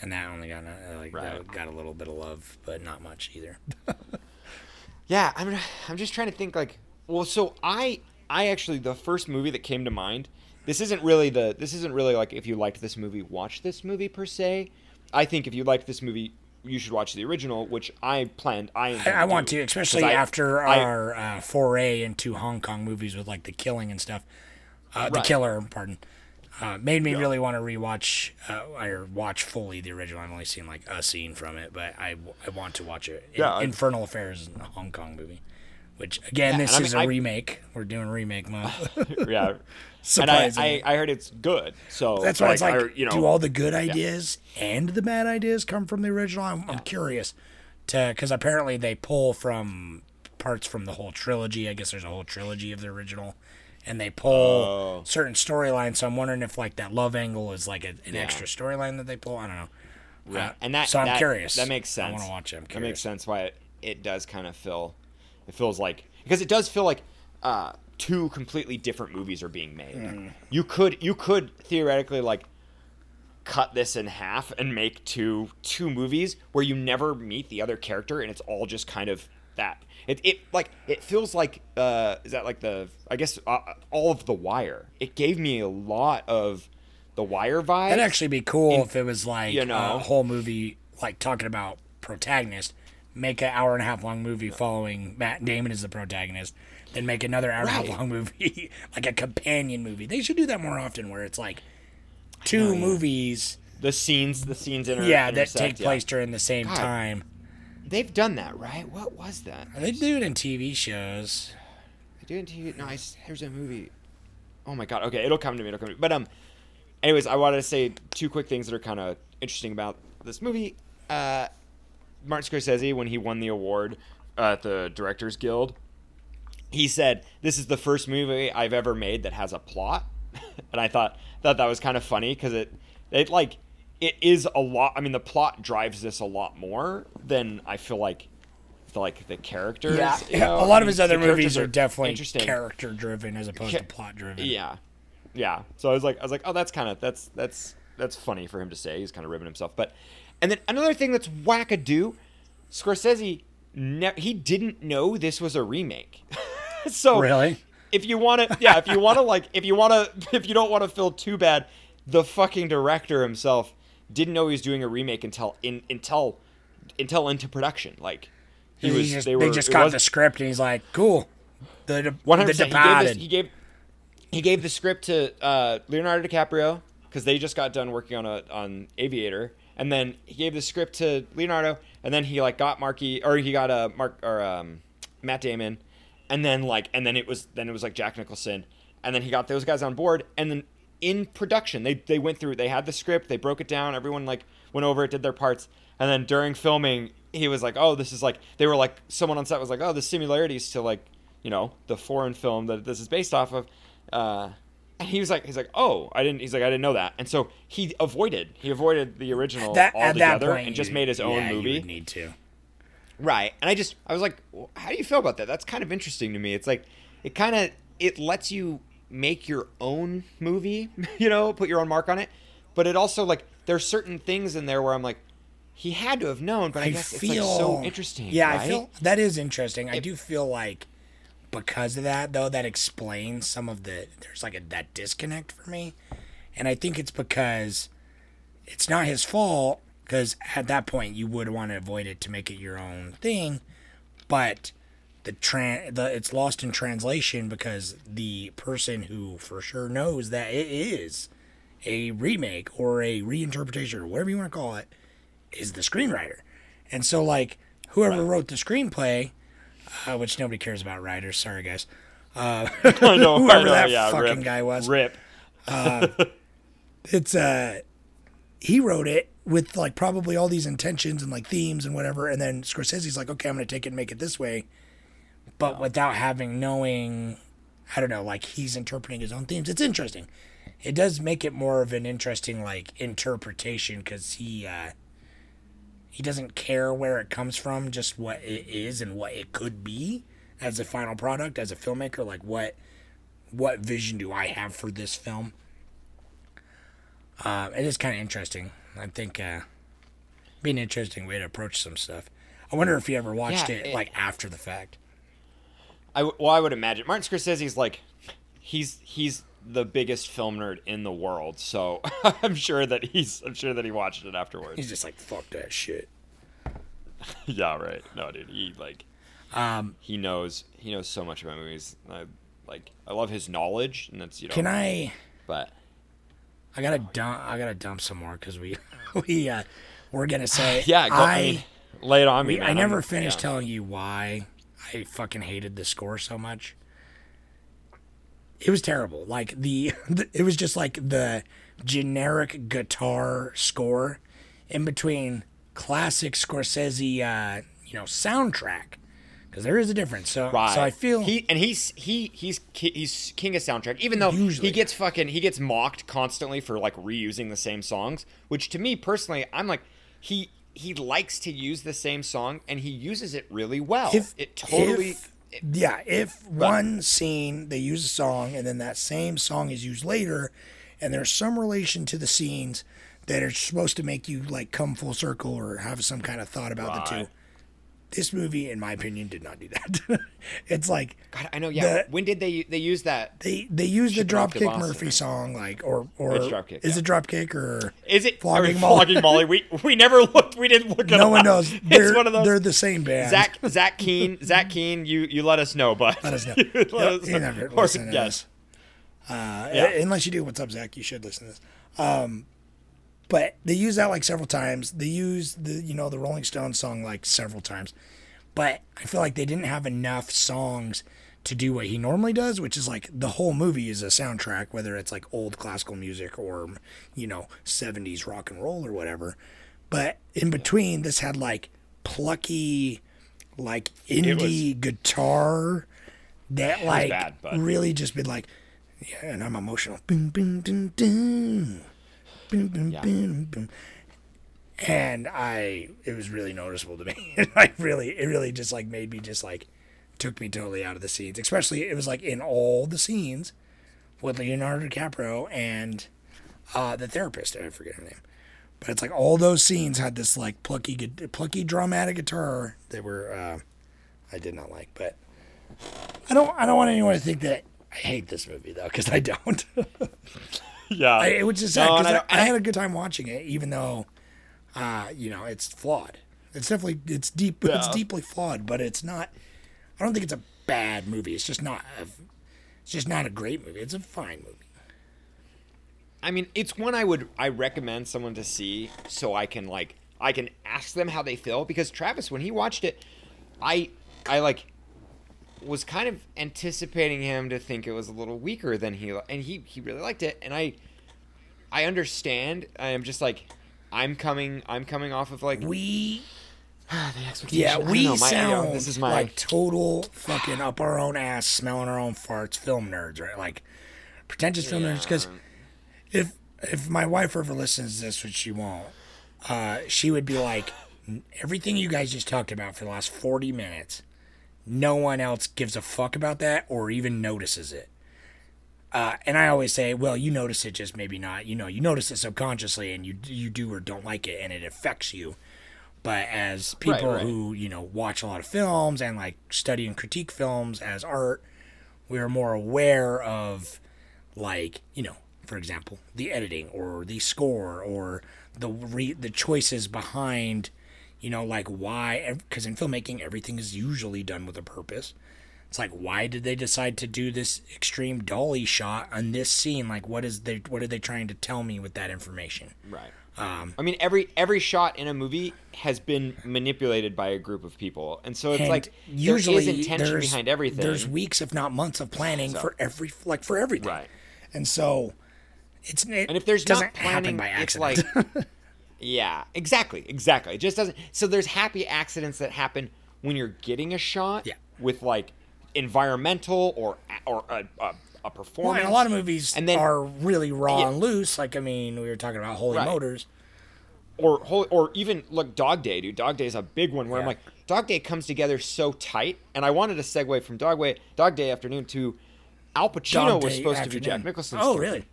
and that only got uh, like Right. got a little bit of love, but not much either. (laughs) Yeah, I'm I'm just trying to think like well, so I I actually the first movie that came to mind. This isn't really the this isn't really like if you liked this movie, watch this movie per se. I think if you liked this movie, you should watch the original, which I planned. I I, want do, to, especially after I- our uh, foray into Hong Kong movies with like the killing and stuff. Uh, The killer, pardon, uh, made me really want to rewatch uh, or watch fully the original. I've only seen like a scene from it, but I, I want to watch it. In- Yeah, Infernal Affairs a Hong Kong movie, which again, Yeah, this I is mean, a I- remake. We're doing remake month. (laughs) (laughs) yeah. and I, I I heard it's good. So That's why it's like, I heard, you know, do all the good ideas and the bad ideas come from the original? I'm, I'm curious, to because apparently they pull from parts from the whole trilogy. I guess there's a whole trilogy of the original, and they pull Oh. certain storylines. So I'm wondering if like that love angle is like a, an extra storyline that they pull. I don't know. Right. Uh, and that so I'm that- curious. That makes sense. I wanna watch it, I'm That makes sense why it, it does kind of feel it feels like because it does feel like uh, two completely different movies are being made. Mm-hmm. You could you could theoretically like cut this in half and make two two movies where you never meet the other character and it's all just kind of that. It, it like it feels like uh is that like the I guess uh, all of the wire. It gave me a lot of the wire vibe. That'd actually be cool in- if it was like you know. a whole movie, like talking about protagonist. Make an hour and a half long movie following Matt Damon as the protagonist, then make another hour and a half long movie, (laughs) like a companion movie. They should do that more often, where it's like two movies, the scenes the scenes inter- yeah, that take yeah. place during the same God. time. They've done that, right? What was that? They do it in TV shows. They do it in TV. Nice. There's a movie. Oh my god. Okay, it'll come to me. It'll come to me. But um, anyways, I wanted to say two quick things that are kind of interesting about this movie. Uh, Martin Scorsese, when he won the award uh, at the Directors Guild, he said, "This is the first movie I've ever made that has a plot," (laughs) and I thought thought that was kind of funny because it it like it is a lot. I mean, the plot drives this a lot more than I feel like. The, like the characters, you know? a lot of I his mean, other the characters movies are definitely character driven as opposed Yeah. to plot driven. Yeah, yeah. So I was like, I was like, oh, that's kind of that's that's that's funny for him to say. He's kind of ribbing himself. But and then another thing that's wackadoo, Scorsese, ne- he didn't know this was a remake. (laughs) so Really? if you want to, yeah, if you want to like, if you want to, (laughs) if you don't want to feel too bad, the fucking director himself didn't know he was doing a remake until in until until into production. Like he He was, just, they they, just got was- the script and he's like, cool. The, one hundred percent. He gave he gave the script to uh, Leonardo DiCaprio because they just got done working on a on Aviator, and then he gave the script to Leonardo, and then he like got Marky or he got a uh, Mark or um, Matt Damon, and then like and then it was then it was like Jack Nicholson, and then he got those guys on board, and then in production they they went through they had the script they broke it down everyone like went over it did their parts and then during filming he was like oh this is like they were like someone on set was like oh the similarities to like you know the foreign film that this is based off of uh and he was like he's like oh i didn't he's like i didn't know that and so he avoided he avoided the original that, altogether point, and just made his own yeah, You movie would need to. Right. And I just I was like, well, how do you feel about that? That's kind of interesting to me. It's like it kind of it lets you make your own movie, (laughs) you know, put your own mark on it. But it also like there's certain things in there where I'm like he had to have known, but I, I guess feel it's like so interesting. Yeah, right? I feel that is interesting. I do feel like because of that though, that explains some of the there's like a that disconnect for me, and I think it's because it's not his fault. Because at that point, you would want to avoid it to make it your own thing, but the tran the it's lost in translation because the person who for sure knows that it is a remake or a reinterpretation or whatever you want to call it is the screenwriter, and so like whoever wrote the screenplay, uh, which nobody cares about writers. Sorry guys. Uh, (laughs) I know, (laughs) whoever I know, that yeah, fucking rip, guy was, Rip. it's uh he wrote it with like probably all these intentions and like themes and whatever and then Scorsese's like okay I'm going to take it and make it this way but without having knowing I don't know like he's interpreting his own themes it's interesting it does make it more of an interesting like interpretation cuz he uh he doesn't care where it comes from just what it is and what it could be as a final product as a filmmaker like what what vision do I have for this film uh, it is kind of interesting. I think uh, be an interesting way to approach some stuff. I wonder if you ever watched Yeah, it, it- like after the fact. I w- well, I would imagine Martin Scorsese's like he's he's the biggest film nerd in the world, so (laughs) I'm sure that he's I'm sure that he watched it afterwards. He's just like fuck that shit. (laughs) yeah, right. No, dude, he like Um, he knows he knows so much about movies. I like I love his knowledge, and that's you know. can I? But I gotta dump. I gotta dump some more because we (laughs) we uh, we're gonna (sighs) say yeah, go, I, I mean, lay it on me. man. I never I'm- finished yeah. telling you why I fucking hated the score so much. It was terrible. Like the, (laughs) the it was just like the generic guitar score in between classic Scorsese uh, you know, soundtrack. Cuz there is a difference. So Right. so I feel he and he's he he's he's king of soundtrack. Even though Usually. he gets fucking he gets mocked constantly for like reusing the same songs, which to me personally, I'm like he he likes to use the same song and he uses it really well. if it totally if- yeah if one scene they use a song and then that same song is used later and there's some relation to the scenes that are supposed to make you like come full circle or have some kind of thought about the two Right. This movie in my opinion did not do that (laughs) it's like God, I know. Yeah, The- when did they they use that? they they use the Ship Off to dropkick murphy song like or or It's Dropkick, is yeah. it dropkick or Is it Flogging or Molly? Flogging Molly? We we never looked. We didn't look. it no one up. knows (laughs) they're, It's one of those. they're the same band Zach Zach Keen Zach Keen. You you let us know, but Let us know. (laughs) you let us you know. never Or- listen to yes. Uh, Yeah. Unless you do, what's up, Zach? You should listen to this. Um, but they use that like several times. They use the you know the Rolling Stones song like several times. But I feel like they didn't have enough songs to do what he normally does, which is like the whole movie is a soundtrack, whether it's like old classical music or you know '70s rock and roll or whatever. But in between, this had like plucky, like indie guitar that like bad, really just been like, yeah, and I'm emotional. Boom, boom. Boom, boom, Yeah. boom, boom. And I, it was really noticeable to me. (laughs) like really, it really just like made me just like, took me totally out of the scenes. Especially, it was like in all the scenes with Leonardo DiCaprio and uh, the therapist. I forget her name. But it's like all those scenes had this like plucky, plucky dramatic guitar that were uh, I did not like. But I don't, I don't want anyone to think that I hate this movie though, because I don't. (laughs) (laughs) Yeah. I, it was just sad No, because I I, I had a good time watching it, even though, uh, you know, it's flawed. It's definitely it's deep. (laughs) It's deeply flawed, but it's not. I don't think it's a bad movie. It's just not. A, it's just not a great movie. It's a fine movie. I mean, it's one I would I recommend someone to see so I can like I can ask them how they feel because Travis when he watched it, I I like was kind of anticipating him to think it was a little weaker than he and he he really liked it and I I understand. I am just like I'm coming I'm coming off of like We (sighs) the expectation. yeah we know, my- you know, sound this is my like total fucking up our own ass, smelling our own farts, film nerds, right? Like pretentious film nerds. Because if if my wife ever listens to this, which she won't, uh, she would be like, everything you guys just talked about for the last forty minutes, no one else gives a fuck about that or even notices it. Uh, and I always say, well, you notice it, just maybe not. You know, you notice it subconsciously, and you you do or don't like it, and it affects you. But as people right. who you know watch a lot of films and like study and critique films as art, we are more aware of, like you know, for example, the editing or the score or the re- the choices behind, you know, like why? Because in filmmaking, everything is usually done with a purpose. It's like, why did they decide to do this extreme dolly shot on this scene? Like, what is they what are they trying to tell me with that information? Right. Um, I mean, every every shot in a movie has been manipulated by a group of people, and so it's and like usually there is intention there's, behind everything. There's weeks, if not months, of planning So- for every like for everything. right. And so, it's it And if there's doesn't not planning, happen by it's like, (laughs) yeah, exactly, exactly. It just doesn't. So there's happy accidents that happen when you're getting a shot Yeah. with like environmental or or a, a, a Well, performance. and a lot of movies And then- are really raw Yeah. and loose. Like I mean, we were talking about Holy Right. Motors. or or even look Dog Day, dude. Dog Day is a big one where I'm like, Dog Day comes together so tight, and I wanted to segue from Dog Way, Dog Day Afternoon to Al Pacino was Day supposed to be Jack Nicholson. Oh, story. really?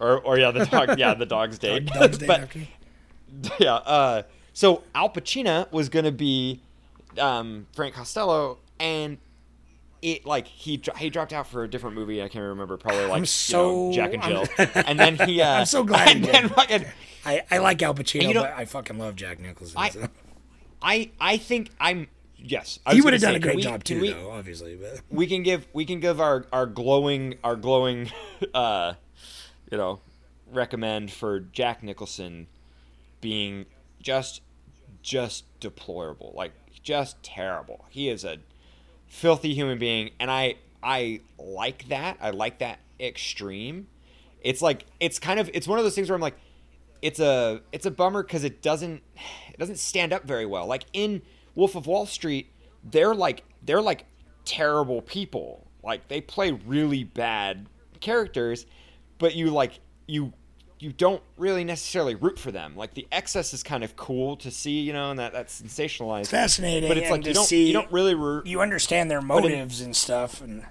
Or or yeah, the dog, yeah, the Dog's (laughs) Day. Dog's Day (laughs) but Afternoon? (laughs) yeah, uh, so Al Pacino was gonna be um, Frank Costello, and it like he he dropped out for a different movie. I can't remember, probably like you know, Jack and Jill, (laughs) and then he. Uh, I'm so glad he And then did. fucking, I, I like Al Pacino, you know- but I fucking love Jack Nicholson. I- so. I I think I'm yes. I He would have done a say, can great we- job too, we- though, obviously. But (laughs) we can give we can give our our glowing our glowing uh you know recommend for Jack Nicholson being just just deplorable like just terrible he is a filthy human being and I I like that I like that extreme it's like it's kind of it's one of those things where I'm like it's a it's a bummer because it doesn't it doesn't stand up very well. Like in Wolf of Wall Street, they're like they're like terrible people. Like they play really bad characters, but you like you you don't really necessarily root for them. Like the excess is kind of cool to see, you know, and that that's sensationalized. fascinating. But it's like you don't see, you don't really root. you understand their motives and stuff, and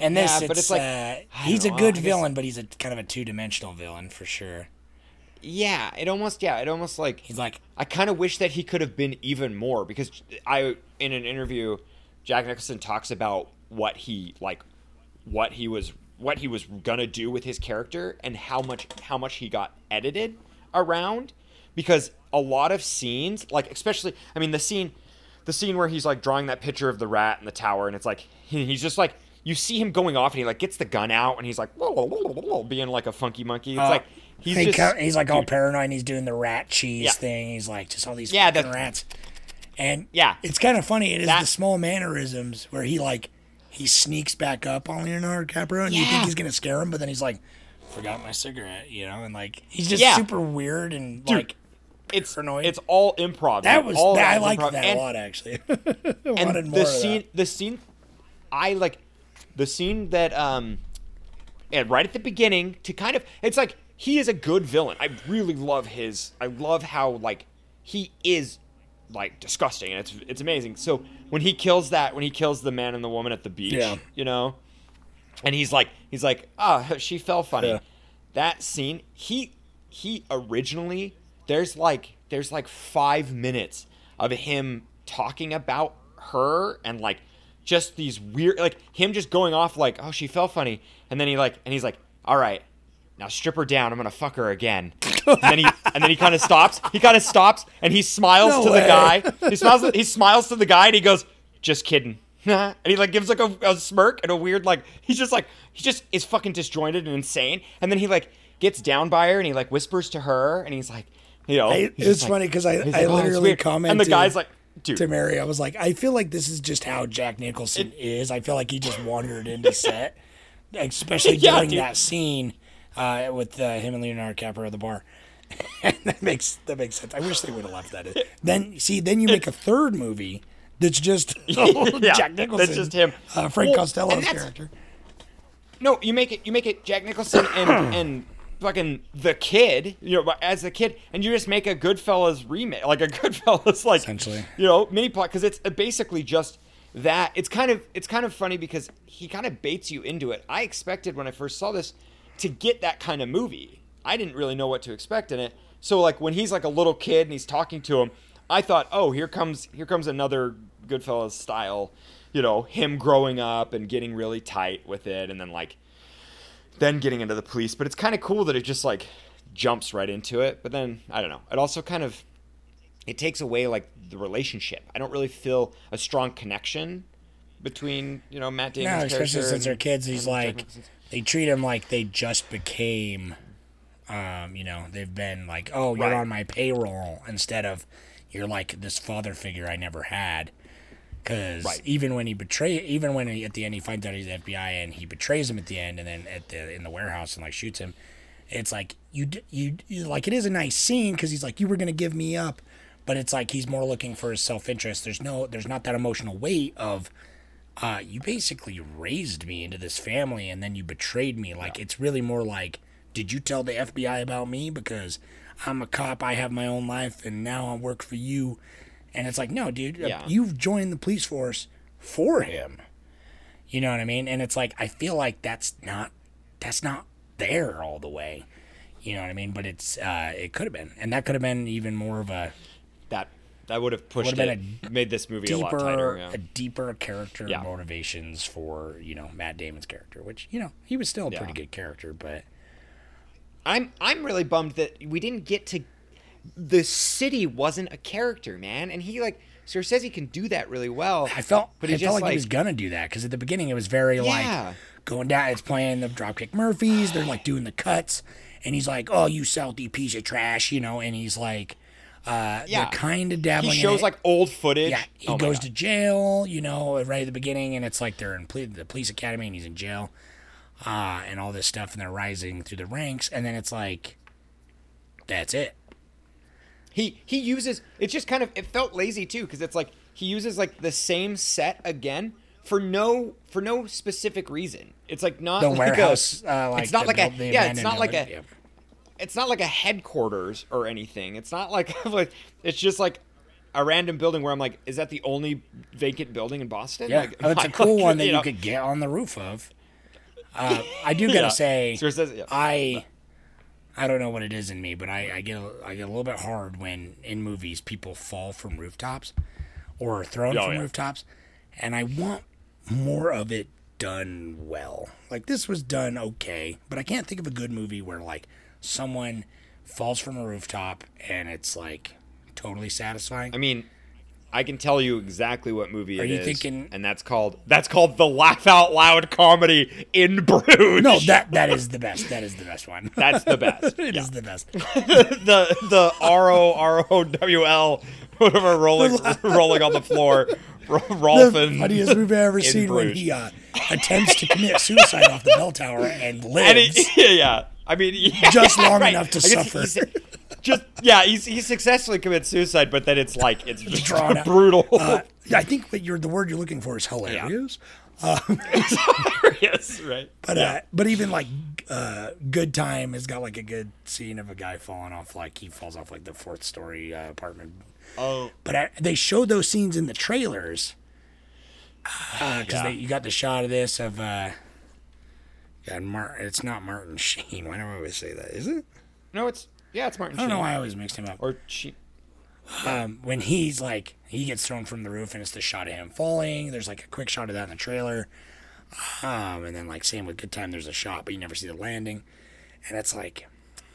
and this, Yeah, it's, but it's like- uh, he's a good villain, but he's a kind of a two dimensional villain for sure. yeah, it almost yeah, it almost like He's like, I kind of wish that he could have been even more because I in an interview, Jack Nicholson talks about what he like, what he was what he was gonna do with his character and how much how much he got edited around because a lot of scenes like especially I mean the scene the scene where he's like drawing that picture of the rat in the tower and it's like (laughs) he's just like you see him going off and he like gets the gun out and he's like being like a funky monkey it's Uh, like he's he just co- he's like all paranoid. and He's doing the rat cheese Yeah. thing. He's like just all these Yeah, fucking rats. And Yeah. it's kind of funny. It is That- the small mannerisms where he like he sneaks back up on Leonardo DiCaprio, and you think he's gonna scare him, but then he's like, "Forgot my cigarette," you know, and like he's just Yeah. super weird and like it's paranoid. it's all improv that was all that, I is liked improv. that and, a lot actually. (laughs) I and wanted more the of scene that. the scene i like the scene that um and right at the beginning to kind of it's like he is a good villain i really love his i love how like he is like disgusting and it's it's amazing so when he kills that when he kills the man and the woman at the beach Yeah. you know and he's like he's like ah she fell funny Yeah. that scene he he originally there's like there's like five minutes of him talking about her and like just these weird like him just going off like oh she fell funny and then he like and he's like all right now strip her down i'm gonna fuck her again and then he and then he kind of stops he kind of stops and he smiles No to way. the guy he smiles he smiles to the guy and he goes just kidding (laughs) and he like gives like a, a smirk and a weird like he's just like he just is fucking disjointed and insane and then he like gets down by her and he like whispers to her and he's like you know I, it's funny because I, I like, "Oh, literally weird." commented and the guy's like dude to Mary, I was like, I feel like this is just how Jack Nicholson is. I feel like he just wandered into set, (laughs) especially Yeah, during dude. that scene uh, with uh, him and Leonardo DiCaprio at the bar. (laughs) that makes that makes sense. I wish they would have left that in. Then see, then you make a third movie that's just (laughs) Yeah, Jack Nicholson. that's just him. uh, Frank Well, Costello's character. No, you make it. You make it Jack Nicholson (clears throat) and and fucking the kid. You know, as the kid, and you just make a Goodfellas remake, like a (laughs) Goodfellas, like Essentially. You know, mini plot because it's basically just that. It's kind of it's kind of funny because he kind of baits you into it. I expected when I first saw this to get that kind of movie. I didn't really know what to expect in it. So like when he's like a little kid and he's talking to him, I thought, oh, here comes here comes another Goodfellas style, you know, him growing up and getting really tight with it, and then like then getting into the police. But it's kind of cool that it just like jumps right into it. But then I don't know. It also kind of it takes away like the relationship. I don't really feel a strong connection between you know Matt No, Damon's especially character since they're kids. He's like. They treat him like they just became, um, you know, they've been like, oh, you're Right. on my payroll instead of you're like this father figure I never had. Because Right. even when he betray, even when he, at the end he finds out he's FBI and he betrays him at the end, and then at the in the warehouse and like shoots him, it's like you you, you like it is a nice scene because he's like you were gonna give me up, but it's like he's more looking for his self interest. There's no there's not that emotional weight of uh, you basically raised me into this family and then you betrayed me. Like, it's really more like, did you tell the FBI about me? Because I'm a cop, I have my own life, and now I work for you. And it's like, no, dude, uh, Yeah. you've joined the police force for him. You know what I mean? And it's like, I feel like that's not, that's not there all the way. You know what I mean? But it's, uh, it could have been. And that could have been even more of a that would have pushed Would've it, been made this movie a lot deeper, tighter. Yeah. a deeper character Yeah. motivations for you know Matt Damon's character, which you know he was still a pretty Yeah. good character, but I'm I'm really bummed that we didn't get to. The city wasn't a character, man, and he like Scorsese can do that really well. I felt but I he felt just like, he was gonna do that because at the beginning it was very like going down. It's playing the Dropkick Murphys. They're like doing the cuts, and he's like, "Oh, you salty piece of trash," you know, and he's like, uh, Yeah. they're kind of he dabbling. in shows like old footage. Yeah, he Oh goes to jail, you know, right at the beginning, and it's like they're in ple- the police academy and he's in jail, uh, and all this stuff, and they're rising through the ranks, and then it's like, that's it. He he uses it's just kind of it felt lazy too because it's like he uses like the same set again for no for no specific reason. It's like not The like warehouse, A, uh, like it's not like a yeah. It's not like a yeah. It's not like a headquarters or anything. It's not like (laughs) like it's just like a random building where I'm like, is that the only vacant building in Boston? Yeah, Like, oh, it's a (laughs) like, cool one that you, know. could get on the roof of. Uh, I do gotta (laughs) Yeah. say, Scorsese, yeah. I, I don't know what it is in me, but I, I get a, I get a little bit hard when in movies people fall from rooftops, or are thrown Oh, from yeah. rooftops, and I want more of it done well. Like this was done okay, but I can't think of a good movie where like someone falls from a rooftop and it's like totally satisfying. I mean, I can tell you exactly what movie Are it you is, thinking- and that's called that's called the laugh out loud comedy in Bruges. no, that (laughs) that is the best. That is the best one. that's the best. (laughs) It is Yeah. the best. (laughs) the the R O R O W L whatever rolling rolling on the floor. Ro- Rolf the and funniest movie I've ever seen when he uh, attempts to commit suicide off the bell tower and and lives. it, yeah, yeah. I mean, (laughs) yeah, Just long right. enough to suffer. he's- Just yeah, he's he successfully commits suicide, but then it's like it's just drawn (laughs) brutal. Uh, I think what you're the word you're looking for is hilarious. yes, (laughs) right. But uh, but even like uh, Good Time has got like a good scene of a guy falling off like he falls off like the fourth story uh, apartment. Oh, But I, they showed those scenes in the trailers because Yeah. you got the shot of this of Mar- it's not Martin (laughs) Sheen. Why do I always say that? Is it? no, it's yeah, it's Martin I don't know why I always mixed him up. Or she. um, when he's like he gets thrown from the roof and it's the shot of him falling there's like a quick shot of that in the trailer um, and then like same with good time there's a shot but you never see the landing and it's like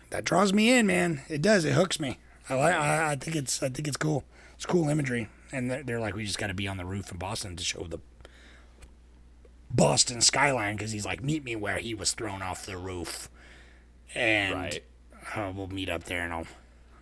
that draws me in man it does it hooks me i like I, I think it's i think it's cool it's cool imagery and they're, they're like we just got to be on the roof in boston to show the boston skyline because he's like meet me where he was thrown off the roof and Right. uh, we'll meet up there and I'll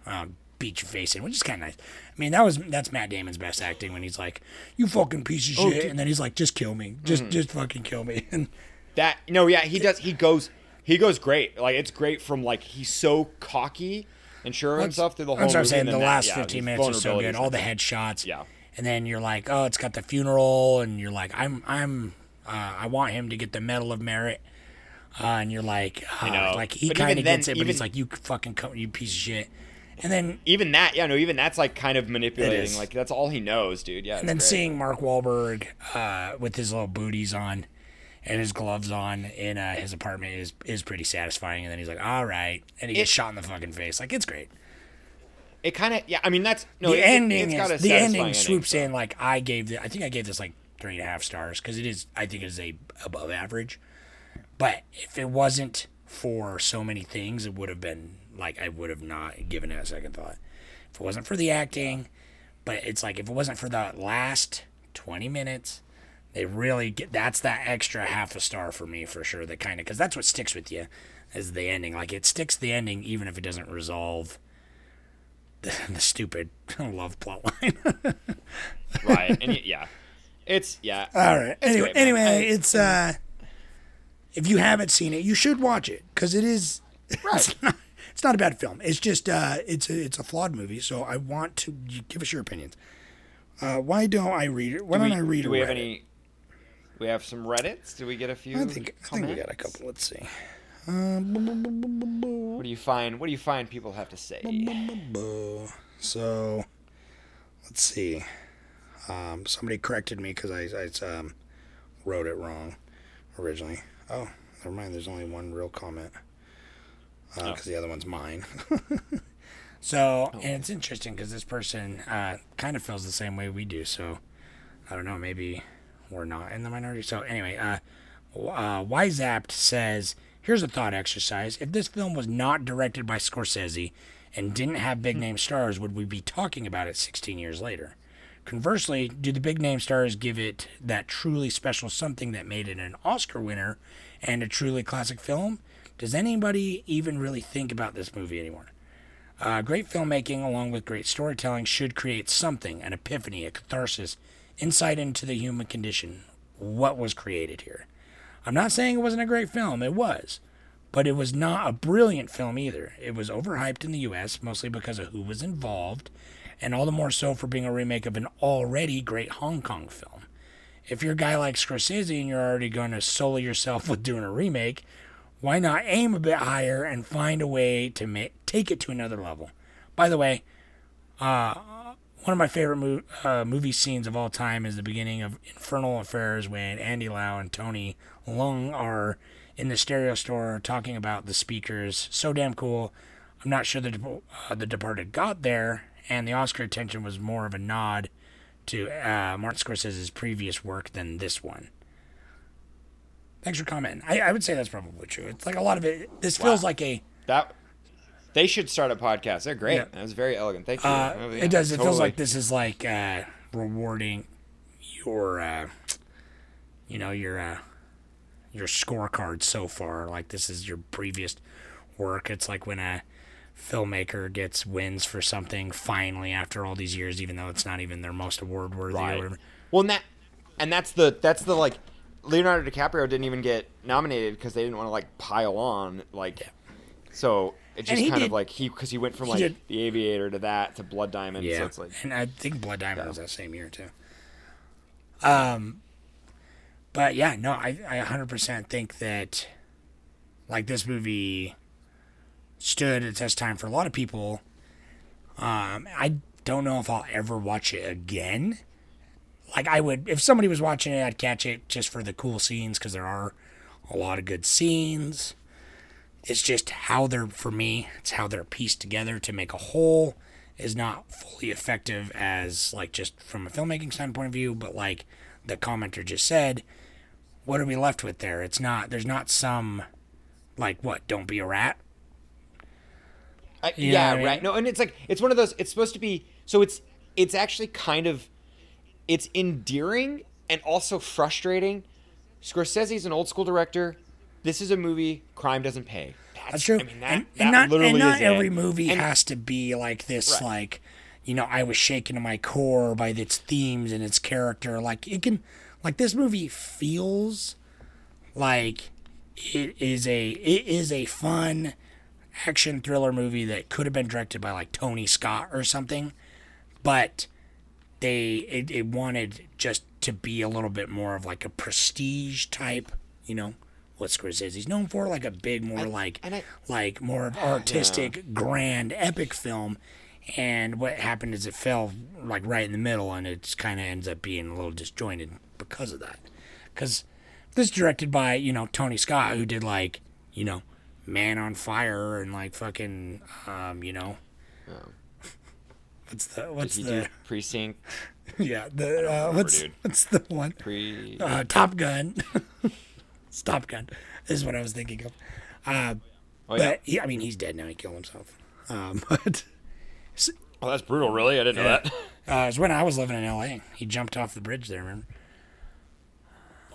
uh, beat your face in, which is kind of nice. I mean, that was that's Matt Damon's best acting when he's like, "You fucking piece of shit," and then he's like, "Just kill me, just just fucking kill me." (laughs) And That no, yeah, he does. He goes. He goes great. Like it's great from like he's so cocky and sure of himself through the whole. that's what I'm saying. The that- last yeah, 15 minutes is so good. All the headshots. Yeah. And then you're like, "Oh, it's got the funeral," and you're like, "I'm I'm uh, I want him to get the Medal of Merit." Uh, and you're like, uh, know. like he kind of gets it, but he's like, "You fucking co- you piece of shit." And then Even that, yeah, no, even that's like kind of manipulating. Like that's all he knows, dude. Yeah. And then seeing Mark Wahlberg uh, with his little booties on and his gloves on in uh, his apartment is is pretty satisfying. And then he's like, "All right," and he gets shot in the fucking face. Like it's great. it kind of, yeah. I mean, that's no. the it, ending it's got a is the ending swoops so. in like I gave the I think I gave this like three and a half stars because it is I think it is a above average. But if it wasn't for so many things, it would have been like I would have not given it a second thought. If it wasn't for the acting, but it's like if it wasn't for the last twenty minutes, they really get that's that extra half a star for me for sure. That kind of because that's what sticks with you is the ending. Like it sticks the ending even if it doesn't resolve the, (laughs) the stupid (laughs) love plot line. right, and yeah, it's yeah. All right. Anyway, great, anyway, I- it's uh, if you haven't seen it, you should watch it because it is. (laughs) It's not, it's not a bad film. It's just uh, it's a it's a flawed movie. So I want to give us your opinions. Uh, why don't I read it? Why do don't I read do we have Reddit? any? We have some Reddits. Do we get a few? I think I think we got a couple. Let's see. Uh, What do you find? What do you find people have to say? So, let's see. Um, somebody corrected me because I, I um, wrote it wrong originally. Oh, never mind. There's only one real comment because the other one's mine. (laughs) so, and it's interesting because this person uh, kind of feels the same way we do. So, I don't know. Maybe we're not in the minority. So, anyway, uh, uh, Wiseapt says, "Here's a thought exercise: If this film was not directed by Scorsese and didn't have big name stars, would we be talking about it 16 years later? Conversely, do the big name stars give it that truly special something that made it an Oscar winner and a truly classic film? Does anybody even really think about this movie anymore?" Uh, great filmmaking, along with great storytelling, should create something an epiphany, a catharsis, insight into the human condition. What was created here? I'm not saying it wasn't a great film, it was. But it was not a brilliant film either. It was overhyped in the US, mostly because of who was involved, and all the more so for being a remake of an already great Hong Kong film. If you're a guy like Scorsese and you're already going to solo yourself (laughs) with doing a remake, why not aim a bit higher and find a way to make take it to another level? By the way, uh, one of my favorite mo- uh, movie scenes of all time is the beginning of Infernal Affairs when Andy Lau and Tony Leung are in the stereo store talking about the speakers. So damn cool. I'm not sure the uh, the Departed got there, and the Oscar attention was more of a nod to uh, Martin Scorsese's previous work than this one. Thanks for commenting. I, I would say that's probably true. It's like a lot of it. This feels like a. That they should start a podcast. They're great. Yeah. That was very elegant. Thank you. Uh, Oh, yeah, it does. It feels like this is like uh, rewarding your, uh, you know, your uh, your scorecard so far. Like this is your previous work. It's like when a filmmaker gets wins for something finally after all these years, even though it's not even their most award worthy or Right. whatever. Well, and that and that's the that's the like Leonardo DiCaprio didn't even get nominated because they didn't want to like pile on like. So it just kind did- of like he because he went from he like did- the Aviator to that to Blood Diamond. Yeah, So it's like and I think Blood Diamond was that same year too. Um, but yeah, no, I I 100% think that like this movie stood the test time for a lot of people. Um, I don't know if I'll ever watch it again. Like I would, if somebody was watching it, I'd catch it just for the cool scenes because there are a lot of good scenes. It's just how they're for me. It's how they're pieced together to make a whole is not fully effective as like just from a filmmaking standpoint of view. But like the commenter just said, what are we left with there? It's not. There's not some like what? Don't be a rat. I, yeah, what I mean? right. No, and it's like it's one of those. It's supposed to be so. It's it's actually kind of it's endearing and also frustrating. Scorsese's an old school director. This is a movie. Crime doesn't pay. That's true. I mean, that, and, that and not, literally and not every it. movie And- has to be like this. Right. Like, you know, I was shaken to my core by its themes and its character. Like, it can, like, this movie feels like it is a it is a fun action thriller movie that could have been directed by like Tony Scott or something, but they it, it wanted just to be a little bit more of like a prestige type, you know, what Scorsese's He's known for, like a big, more like I- like more of (sighs) artistic, grand, epic film. And what happened is it fell like right in the middle, and it kind of ends up being a little disjointed because of that. Because this is directed by you know Tony Scott, who did like you know Man on Fire and like fucking um you know. (laughs) What's the what's He the precinct (laughs) yeah the uh, what's dude. what's the one pre. uh, Top Gun. (laughs) it's Top Gun. This is what I was thinking of. Uh, oh yeah. but he, I mean, he's dead now. He killed himself. Um, but Oh, that's brutal. Really, I didn't know that. uh, it was when I was living in L.A. He jumped off the bridge there. Remember?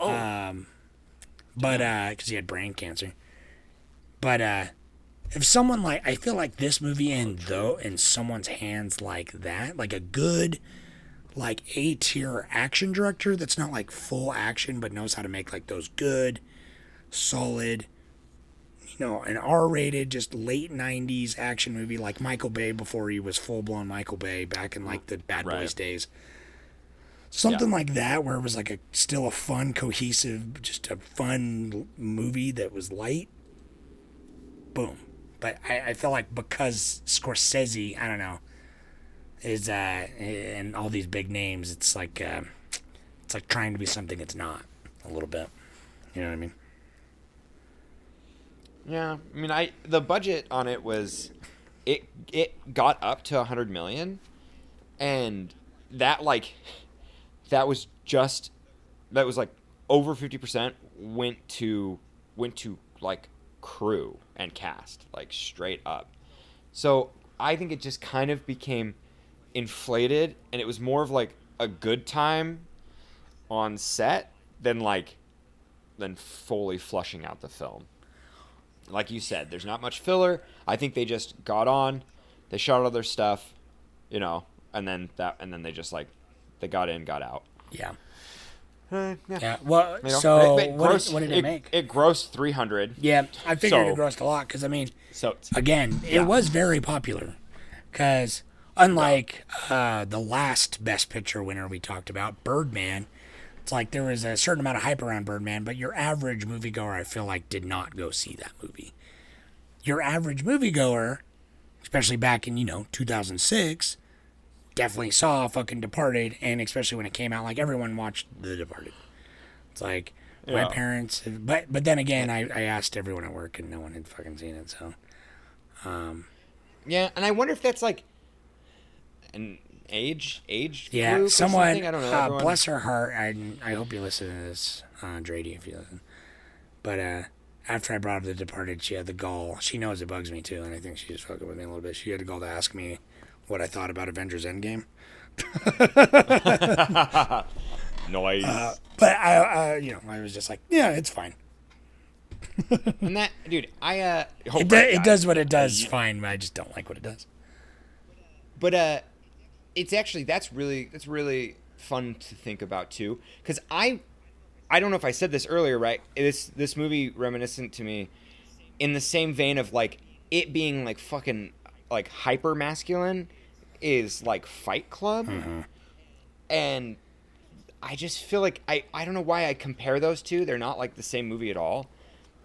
Um, but uh, because he had brain cancer. But uh, if someone like I feel like this movie in though in someone's hands like that, like a good like A tier action director that's not like full action but knows how to make like those good, solid, you know, an R rated, just late nineties action movie like Michael Bay before he was full blown Michael Bay back in like the Bad Boys days. Something like that where it was like a still a fun, cohesive, just a fun movie that was light. Boom. But I, I feel like because Scorsese, I don't know, is uh and all these big names, it's like uh, it's like trying to be something it's not a little bit. You know what I mean? Yeah, I mean, I the budget on it was, it it got up to hundred million, and that like, that was just, that was like over fifty percent went to went to like crew and cast like straight up. So I think it just kind of became inflated, and it was more of like a good time on set than like than fully flushing out the film like you said, there's not much filler. I think they just got on, they shot all their stuff, you know, and then that, and then they just like, they got in, got out. Yeah. Uh, yeah. Yeah. Well, You know, so it- it what, grossed- did, what did it, make? It grossed 300. yeah, I figured it grossed a lot because I mean, So it's- again, it was very popular. Because unlike uh, the last Best Picture winner we talked about, Birdman, it's like there was a certain amount of hype around Birdman, but your average moviegoer, I feel like, did not go see that movie. Your average moviegoer, especially back in, you know, 2006, definitely saw fucking Departed, and especially when it came out, like everyone watched The Departed. It's like my parents, but but then again, I, I asked everyone at work, and no one had fucking seen it, so. Um. yeah, and I wonder if that's like an age, age. Yeah, someone? I don't know. uh, everyone- bless her heart. I, I hope you listen to this, uh, Drady, if you listen. But uh, after I brought up The Departed, she had the gall. She knows it bugs me too, and I think she just fucking with me a little bit. She had the gall to ask me what I thought about Avengers Endgame. (laughs) noise. But I, uh, you know, I was just like, yeah, it's fine. and that, dude, I uh, oh, It, do, it does what it does fine, but I just don't like what it does. but uh it's actually that's really that's really fun to think about too. Because i i don't know if i said this earlier right? This this movie reminiscent to me in the same vein of like it being like fucking like hyper masculine is like fight club. Mm-hmm. And i just feel like i i don't know why i compare those two. They're not like the same movie at all.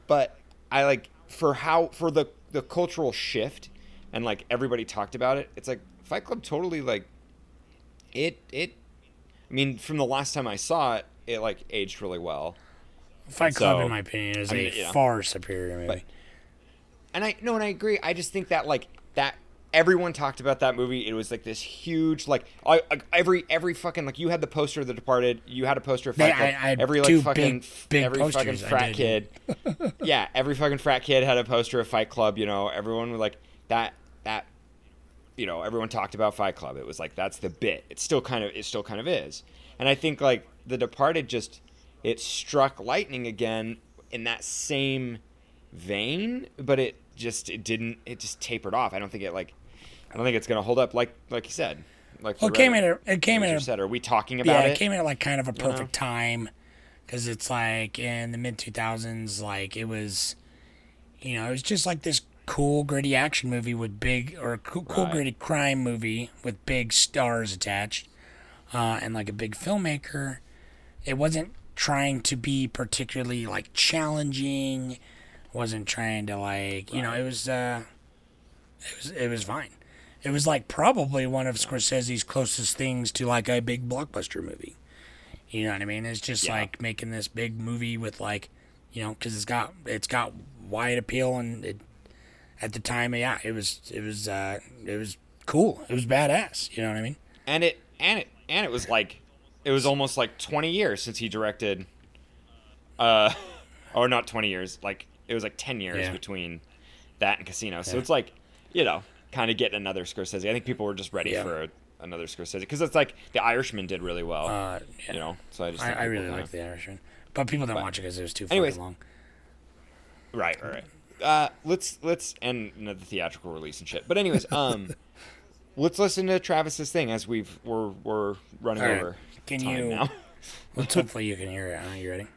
But I like for how for the the cultural shift and like everybody talked about it. It's like Fight Club totally like it it. I mean, from the last time I saw it, it like aged really well. Fight Club, So, in my opinion, is I a mean, you know. far superior movie. But- And I no, and I agree. I just think that like that everyone talked about that movie. It was like this huge like I, I- every every fucking like you had the poster of The Departed. You had a poster of Fight Club. I- every like fucking big- big every fucking frat kid. (laughs) yeah, every fucking frat kid had a poster of Fight Club. You know, everyone was like that that. You know, everyone talked about Fight Club. It was like that's the bit. It still kind of it still kind of is. And I think like The Departed just it struck lightning again in that same vein, but it just it didn't it just tapered off. I don't think it like I don't think it's gonna hold up like like you said. Like Well, it came in a- it came in a- said. Are we talking yeah, about it it? came in at like kind of a perfect time because it's like in the mid 2000s, like it was, you know, it was just like this cool, gritty action movie with big, or a cool, cool Right. gritty crime movie with big stars attached, uh, and like a big filmmaker. It wasn't trying to be particularly like challenging, wasn't trying to like, you know, it was, uh, it was, it was fine. It was like probably one of Scorsese's closest things to like a big blockbuster movie. You know what I mean? It's just Yeah. like making this big movie with like, you know, because it's got it's got wide appeal and it, at the time, yeah, it was it was uh it was cool. It was badass. You know what I mean? and it and it and it was like it was almost like 20 years since he directed uh (laughs) or not 20 years like it was like 10 years Yeah. between that and casino so Yeah. it's like you know kind of getting another scorsese i think people were just ready Yeah. for a, another scorsese because it's like the irishman did really well Uh, yeah. you know so i just I, I really like The Irishman, but people didn't watch it because it was too Anyways. long. Right, right, right. Uh, let's let's end the theatrical release and shit. But anyways, (laughs) um, let's listen to Travis's thing as we've we're we're running All right. over. Can time you- now? (laughs) Let's hopefully you can hear it. Are you ready?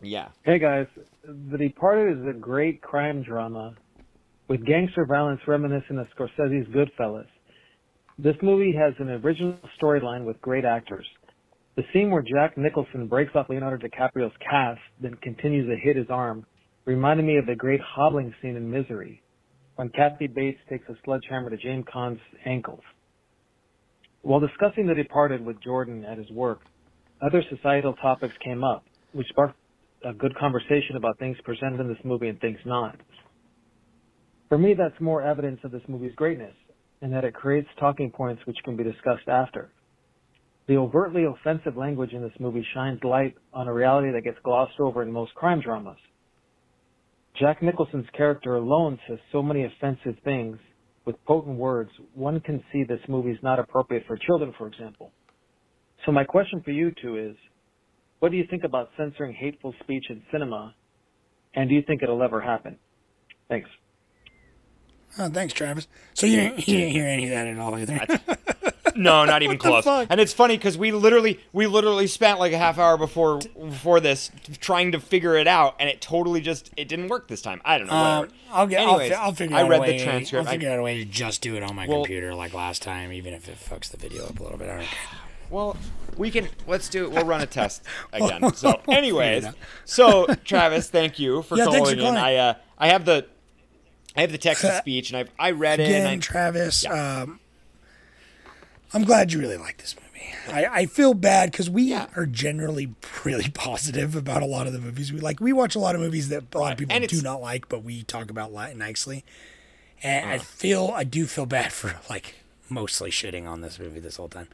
yeah. Hey guys, The Departed is a great crime drama with gangster violence reminiscent of Scorsese's Goodfellas. This movie has an original storyline with great actors. The scene where Jack Nicholson breaks off Leonardo DiCaprio's cast, then continues to hit his arm, reminded me of the great hobbling scene in Misery, when Kathy Bates takes a sledgehammer to James Caan's ankles. While discussing The Departed with Jordan at his work, other societal topics came up, which sparked a good conversation about things presented in this movie and things not. For me, that's more evidence of this movie's greatness, and that it creates talking points which can be discussed after. The overtly offensive language in this movie shines light on a reality that gets glossed over in most crime dramas. Jack Nicholson's character alone says so many offensive things with potent words, one can see this movie is not appropriate for children, for example. So my question for you two is, what do you think about censoring hateful speech in cinema? And do you think it'll ever happen? Thanks. Oh, thanks, Travis. So you didn't, you didn't hear any of that at all either. (laughs) No, not even close. And it's funny because we literally we literally spent like a half hour before before this trying to figure it out, and it totally just it didn't work this time. I don't know. Um. I'll get. Anyways, I'll, fi- I'll figure. I out read a way, the transcript. I'll I- figure out a way to just do it on my Well- computer like last time, even if it fucks the video up a little bit. I don't care. (sighs) Well, we can let's do it. We'll run a test (laughs) again. So, it anyways, so Travis, thank you for Yeah, calling for in. calling. I uh, I have the I have the text to (laughs) speech, and I've I read it. Again, and I, Travis. Um, I'm glad you really like this movie. I, I feel bad because we Yeah. are generally (laughs) really positive about a lot of the movies we like. We watch a lot of movies that a lot of people do not like, but we talk about nicely. And Uh. I feel I do feel bad (laughs) for like mostly shitting on this movie this whole time.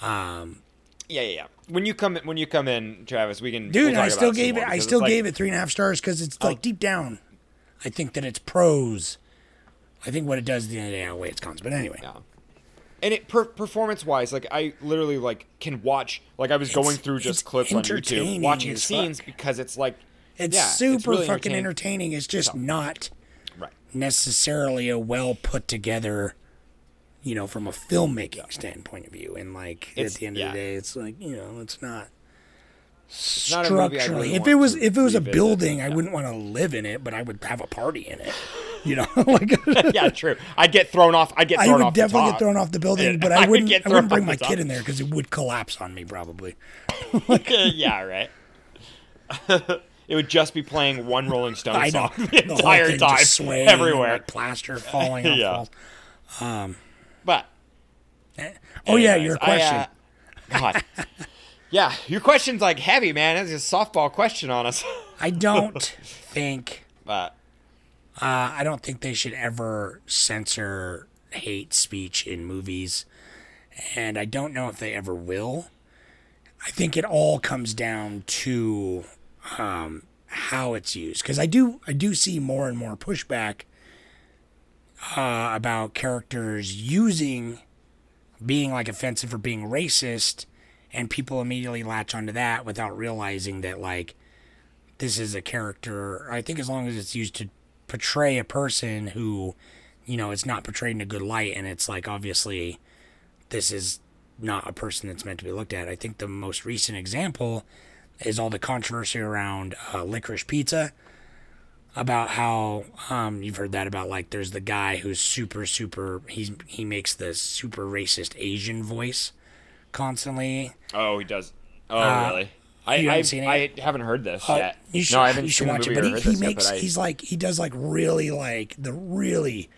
Um, yeah, yeah, yeah. When you come in, when you come in, Travis, we can. dude, we'll talk I still about gave it. I still like- gave it three and a half stars because it's like deep down. I think that it's pros. I think what it does at the end of the day outweighs its cons. But anyway, Yeah. And it per- performance wise, like I literally like can watch like I was going through just clips on YouTube, watching scenes fuck. because it's like it's yeah, super really fucking entertaining. entertaining. It's just not Right. necessarily a well put together, you know, from a filmmaking standpoint of view. And like It's- at the end yeah. of the day, it's like you know, it's not not a movie I'd structurally. really if it was if it was a building, I Yeah. wouldn't want to live in it, but I would have a party in it. You know, (laughs) like (laughs) yeah, true. I'd get thrown off. I'd get I thrown would off definitely the get thrown off the building, (laughs) but I I would wouldn't. get I wouldn't bring my the kid in there because it would collapse on me probably. yeah, right. it would just be playing one Rolling Stone I song the whole entire time, swaying and, everywhere. like plaster falling off Yeah. walls. Um, but oh yeah, anyways, your I, question. uh, God. yeah, your question's like heavy, man. It's a softball question on us. I don't think but uh, I don't think they should ever censor hate speech in movies, and I don't know if they ever will. I think it all comes down to um, how it's used, because I do I do see more and more pushback uh, about characters using being like offensive or being racist, and people immediately latch onto that without realizing that like this is a character. I think as long as it's used to portray a person who, you know, it's not portrayed in a good light, and it's like obviously this is not a person that's meant to be looked at. I think the most recent example is all the controversy around uh, licorice pizza. About how um, you've heard that about like there's the guy who's super super he's he makes the super racist Asian voice constantly. oh, he does. Oh, Uh, really? I I, haven't seen it I haven't heard this Uh, yet. You should, no, I haven't you should watch it. But he, he this yet, makes but I- he's like he does like really like the really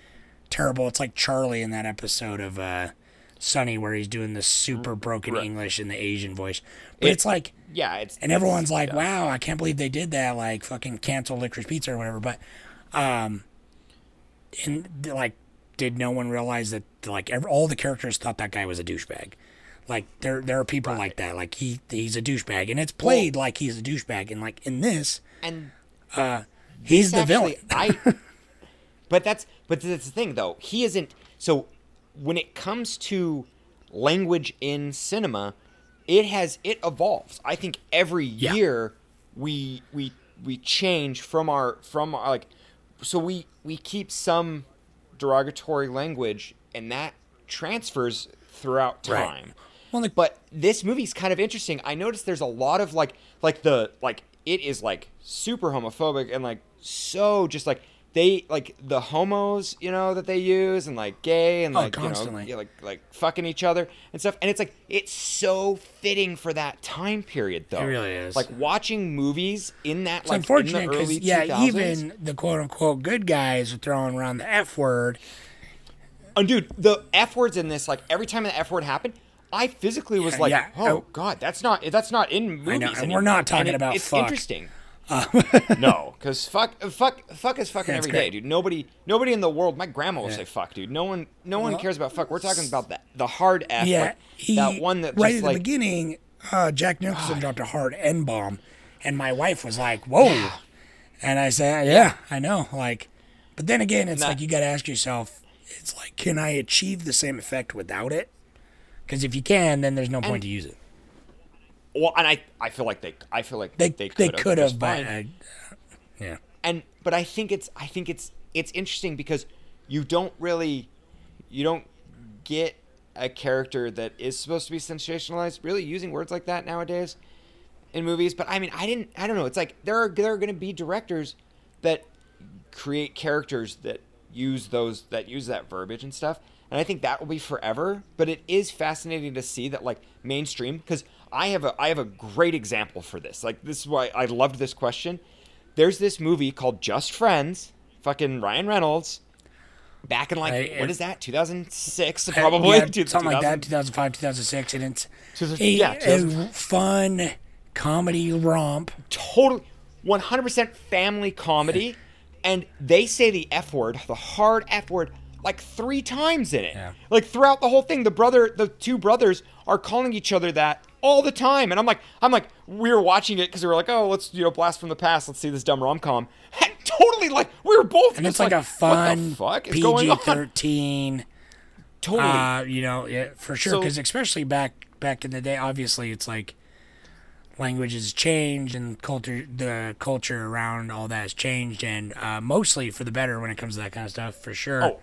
terrible. It's like Charlie in that episode of uh Sunny where he's doing the super broken English in the Asian voice. But It- it's like yeah, it's and everyone's like, yeah. "Wow, I can't believe they did that!" Like, fucking cancel licorice pizza or whatever. But, um, and like, did no one realize that like every, all the characters thought that guy was a douchebag? Like, there there are people like that. Like he he's a douchebag, and it's played like he's a douchebag. And like in this, and uh, he's the actually- villain. I. (laughs) But that's but that's the thing though. He isn't. So when it comes to language in cinema, it has it evolves. I think every Yeah. year we we we change from our from our like so we we keep some derogatory language and that transfers throughout Right. Well, like, But this movie's kind of interesting. I noticed there's a lot of like like the like it is like super homophobic and like so just like they like the homos, you know, that they use and like gay and Oh, like constantly. you know, like like fucking each other and stuff. And it's like it's so fitting for that time period though. It really is. Like watching movies in that it's like unfortunate in the because early yeah, 2000s. even the quote unquote good guys are throwing around the f word. And dude, the F words in this, like every time the F word happened, I physically was Yeah, like, yeah. "Oh. God, that's not that's not in movies." I know, and we're not talking it- about it's fuck. interesting. (laughs) no, (laughs) because fuck, fuck, fuck is fucking every day, great. dude. Nobody, nobody in the world. My grandma will Yeah. say fuck, dude. No one, no one cares about fuck. We're talking about that the hard F, yeah, like, he, that one that right at the beginning, uh, Jack Nicholson dropped a hard N bomb, and my wife was like, "Whoa," and I said, "Yeah, I know." Like, but then again, it's like you got to ask yourself, it's like, can I achieve the same effect without it? Because if you can, then there's no point And- to use it. well, and I, I feel like they, I feel like They they could have, but fine. uh, yeah, and but I think it's I think it's it's interesting because you don't really you don't get a character that is supposed to be sensationalized really using words like that nowadays in movies. But I mean, I didn't I don't know. It's like there are there are going to be directors that create characters that use those that use that verbiage and stuff. And I think that will be forever. But it is fascinating to see that like mainstream because I have a I have a great example for this. Like this is why I loved this question. There's this movie called Just Friends, fucking Ryan Reynolds. Back in like I- what that? 2006 Uh, probably yeah, (laughs) Two- something like that, 2005, 2006, and it's a, yeah, a fun comedy romp. totally 100% family comedy and they say the f word the hard f word like three times in it Yeah. like throughout the whole thing the brother the two brothers are calling each other that all the time and i'm like i'm like we were watching it because we were like oh let's you know blast from the past let's see this dumb rom-com (laughs) and totally like we were both And it's like, a fun fuck is going PG thirteen. (laughs) totally Uh, you know, yeah, for sure. So- Because especially back back in the day, obviously, it's like language has changed and culture, the culture around all that has changed, and uh, mostly for the better when it comes to that kind of stuff. For sure. oh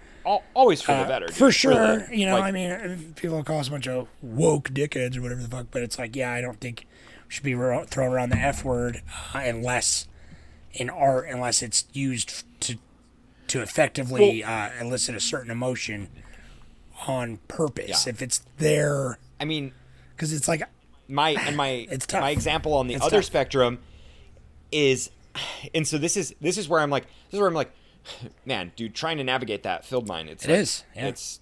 always for the Uh, better for sure. really. You know, Like, I mean, people call us a bunch of woke dickheads or whatever the fuck, but it's like, yeah, I don't think we should be ro- throwing around the F word uh, unless in art, unless it's used to to effectively uh, elicit a certain emotion on purpose. Yeah. If it's there, i mean because it's like, my (sighs) and my It's tough. my example on the It's other tough. spectrum is (sighs) and so this is this is where I'm like this is where I'm like man dude trying to navigate that filled mine it's It like, is, yeah. it's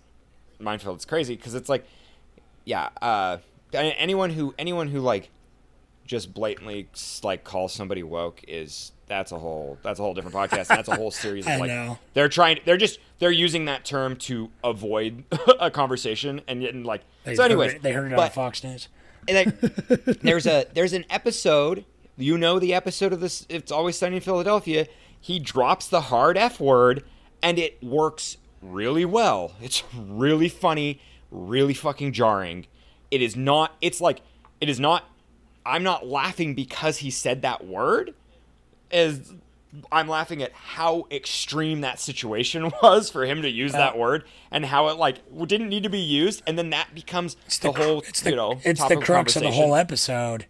minefield it's crazy because it's like yeah uh anyone who anyone who like just blatantly like calls somebody woke is that's a whole that's a whole different podcast that's a whole (laughs) series of like know. they're trying they're just they're using that term to avoid (laughs) a conversation and yet and like they so anyways heard it, they heard it on Fox News. and like, (laughs) there's a there's an episode. You know the episode of this. It's always sunny in Philadelphia. He drops the hard f word, and it works really well. It's really funny, really fucking jarring. It is not. It's like it is not. I'm not laughing because he said that word. As I'm laughing at how extreme that situation (laughs) was for him to use that word and how it like didn't need to be used, and then that becomes the, cr- whole it's the, you know it's the crux of the whole episode.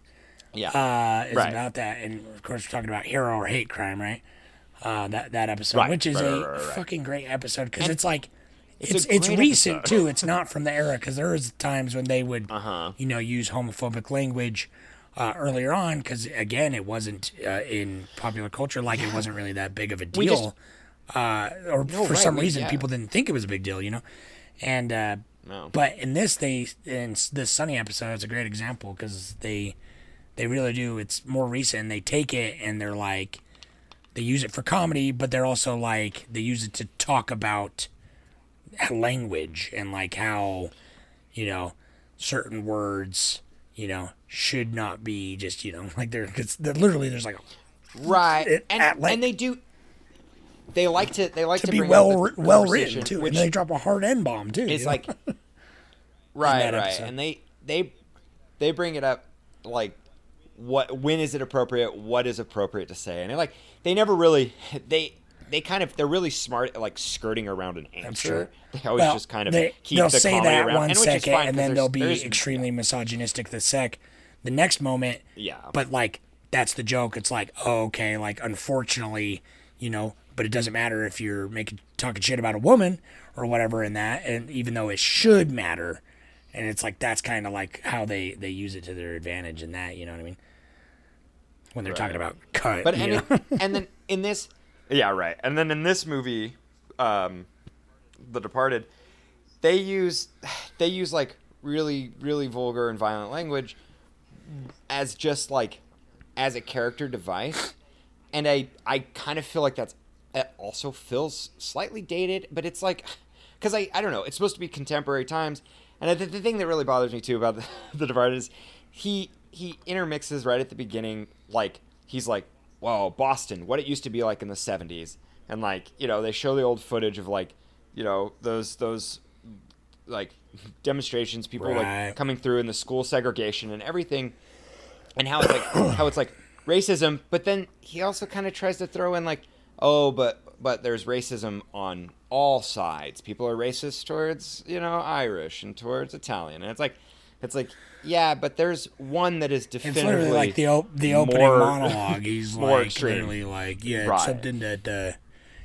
yeah uh, is Right. about that, and of course we're talking about hero or hate crime, right? Uh, that that episode, Right, which is right, a right, fucking great episode because it's like it's it's it's, recent episode. too. It's not from the era because there was times when they would Uh-huh. you know use homophobic language. Uh, earlier on, because again, it wasn't uh, in popular culture like it wasn't really that big of a We just- deal, uh, or No, for some we- reason yeah. people didn't think it was a big deal, you know. And uh, No. but in this, they in this Sunny episode, it's a great example because they they really do. It's more recent. They take it and they're like, they use it for comedy, but they're also like they use it to talk about language and like how, you know, certain words, you know, should not be just you know (laughs) like they're they're literally there's like a, right it- and, and they do they like to they like to to, be bring well well written too, which and they drop a hard n bomb too. it's like (laughs) (laughs) right right episode. and they they they bring it up like what when is it appropriate? What is appropriate to say? And they're like they never really they they kind of they're really smart at like skirting around an answer. sure. They always Well, just kind of they, keep they'll the say comedy that around, one and second, fine, and then they'll be extremely misogynistic the sec. The next moment, Yeah. But like that's the joke. It's like, oh, okay, like unfortunately, you know, but it doesn't matter if you're making talking shit about a woman or whatever in that, and even though it should matter, and it's like that's kind of like how they they use it to their advantage in that. You know what I mean? When they're talking about cut, But and, know? then, and then (laughs) in this, yeah, right. And then in this movie, um, The Departed, they use they use like really really vulgar and violent language as just like as a character device, and I I kind of feel like that's it also feels slightly dated, but it's like because I I don't know, it's supposed to be contemporary times, and the, the thing that really bothers me too about the, (laughs) the Departed is he he intermixes right at the beginning like he's like whoa Boston what it used to be like in the 70s and like you know they show the old footage of like you know those those like demonstrations people Right. like coming through in the school segregation and everything and how it's like (coughs) how it's like racism. But then he also kind of tries to throw in like oh but but there's racism on all sides. People are racist towards you know irish and towards italian. And it's like it's like yeah but there's one that is It's literally like the op- the opening more- monologue. He's (laughs) more like extreme. literally like, yeah, it's Right. something that uh,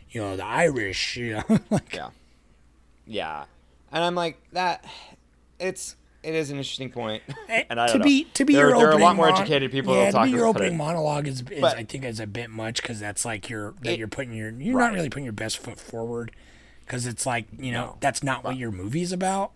you know the Irish, you know, (laughs) like yeah yeah and i'm like that it's it is an interesting point (laughs) and i to don't know. be to be there, your there are a lot more educated people Yeah, to talk be your opening it. monologue is, is But- I think is a bit much because that's like you're that It- you're putting your you're Right. not really putting your best foot forward because it's like you know No. that's not what your movie's about.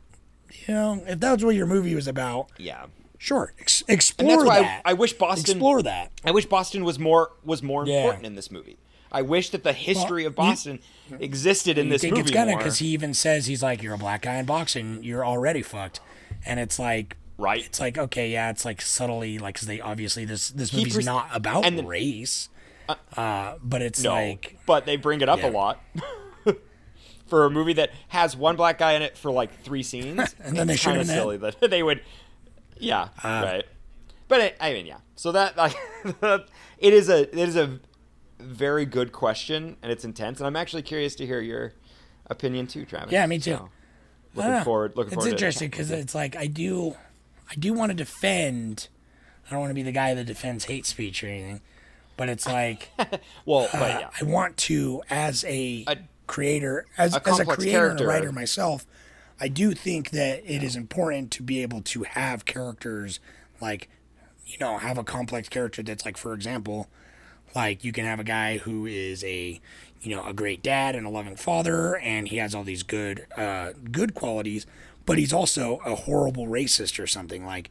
You know, if that's what your movie was about, yeah sure, ex- and explore that's why that. I, I wish boston explore that. I wish Boston was more was more Yeah. important in this movie. I wish that the history Well, of Boston existed in this think movie it's because he even says he's like you're a black guy in boxing, you're already fucked, and it's like right? it's like okay, yeah, it's like subtly like because they obviously this this movie's pres- not about and then- race, uh, but it's no, like but they bring it up Yeah. a lot (laughs) for a movie that has one black guy in it for like three scenes. (laughs) And then they it's kind of silly that (laughs) they would. Yeah, Uh. right. But it, I mean, yeah. So that like (laughs) it is a it is a very good question and it's intense and I'm actually curious to hear your opinion too, Travis. Yeah, me too. So, looking don't forward. Looking it's forward. interesting to because it's like I do, I do want to defend. I don't want to be the guy that defends hate speech or anything, but it's like well, but uh, (sighs) yeah. I want to, as a, A- creator, as a as a creator and a writer myself, I do think that it is important to be able to have characters like, you know, have a complex character that's like, for example, like you can have a guy who is a you know a great dad and a loving father and he has all these good uh good qualities but he's also a horrible racist or something. Like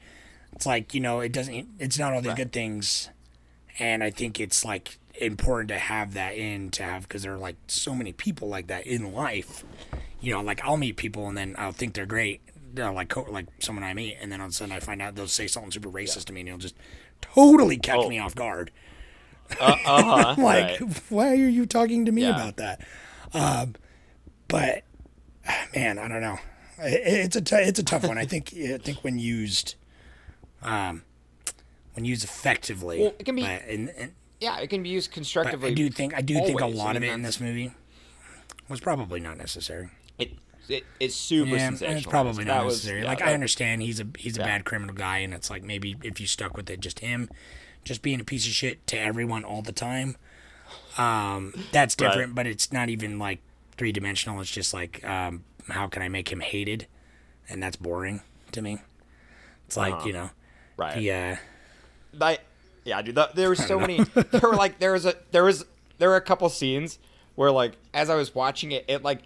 it's like you know it doesn't it's not all these good things and i think it's like important to have that in to have because there are like so many people like that in life you know like i'll meet people and then i'll think they're great you know, like co- like someone i meet and then all of a sudden i find out they'll say something super racist to me and it'll just totally catch Oh. me off guard Uh huh. (laughs) like right. why are you talking to me Yeah. about that um but man i don't know it, it's a t- it's a tough one i think (laughs) i think when used um when used effectively Well, it can be- but, and, and, Yeah, it can be used but constructively. i do think i do think a lot I of it in this movie was probably not necessary It, it it's super yeah, sensational. it's probably not That was- necessary. yeah, like that- I understand he's a he's a Yeah. bad criminal guy, and it's like maybe if you stuck with it, just him, just being a piece of shit to everyone all the time. Um, that's Right. different, but it's not even like three dimensional. It's just like um, how can I make him hated, and that's boring to me. It's like Uh-huh. you know, right. yeah, I, yeah, dude. That, there were so (laughs) many. (laughs) There were like there was a there was there were a couple scenes where like as I was watching it, it like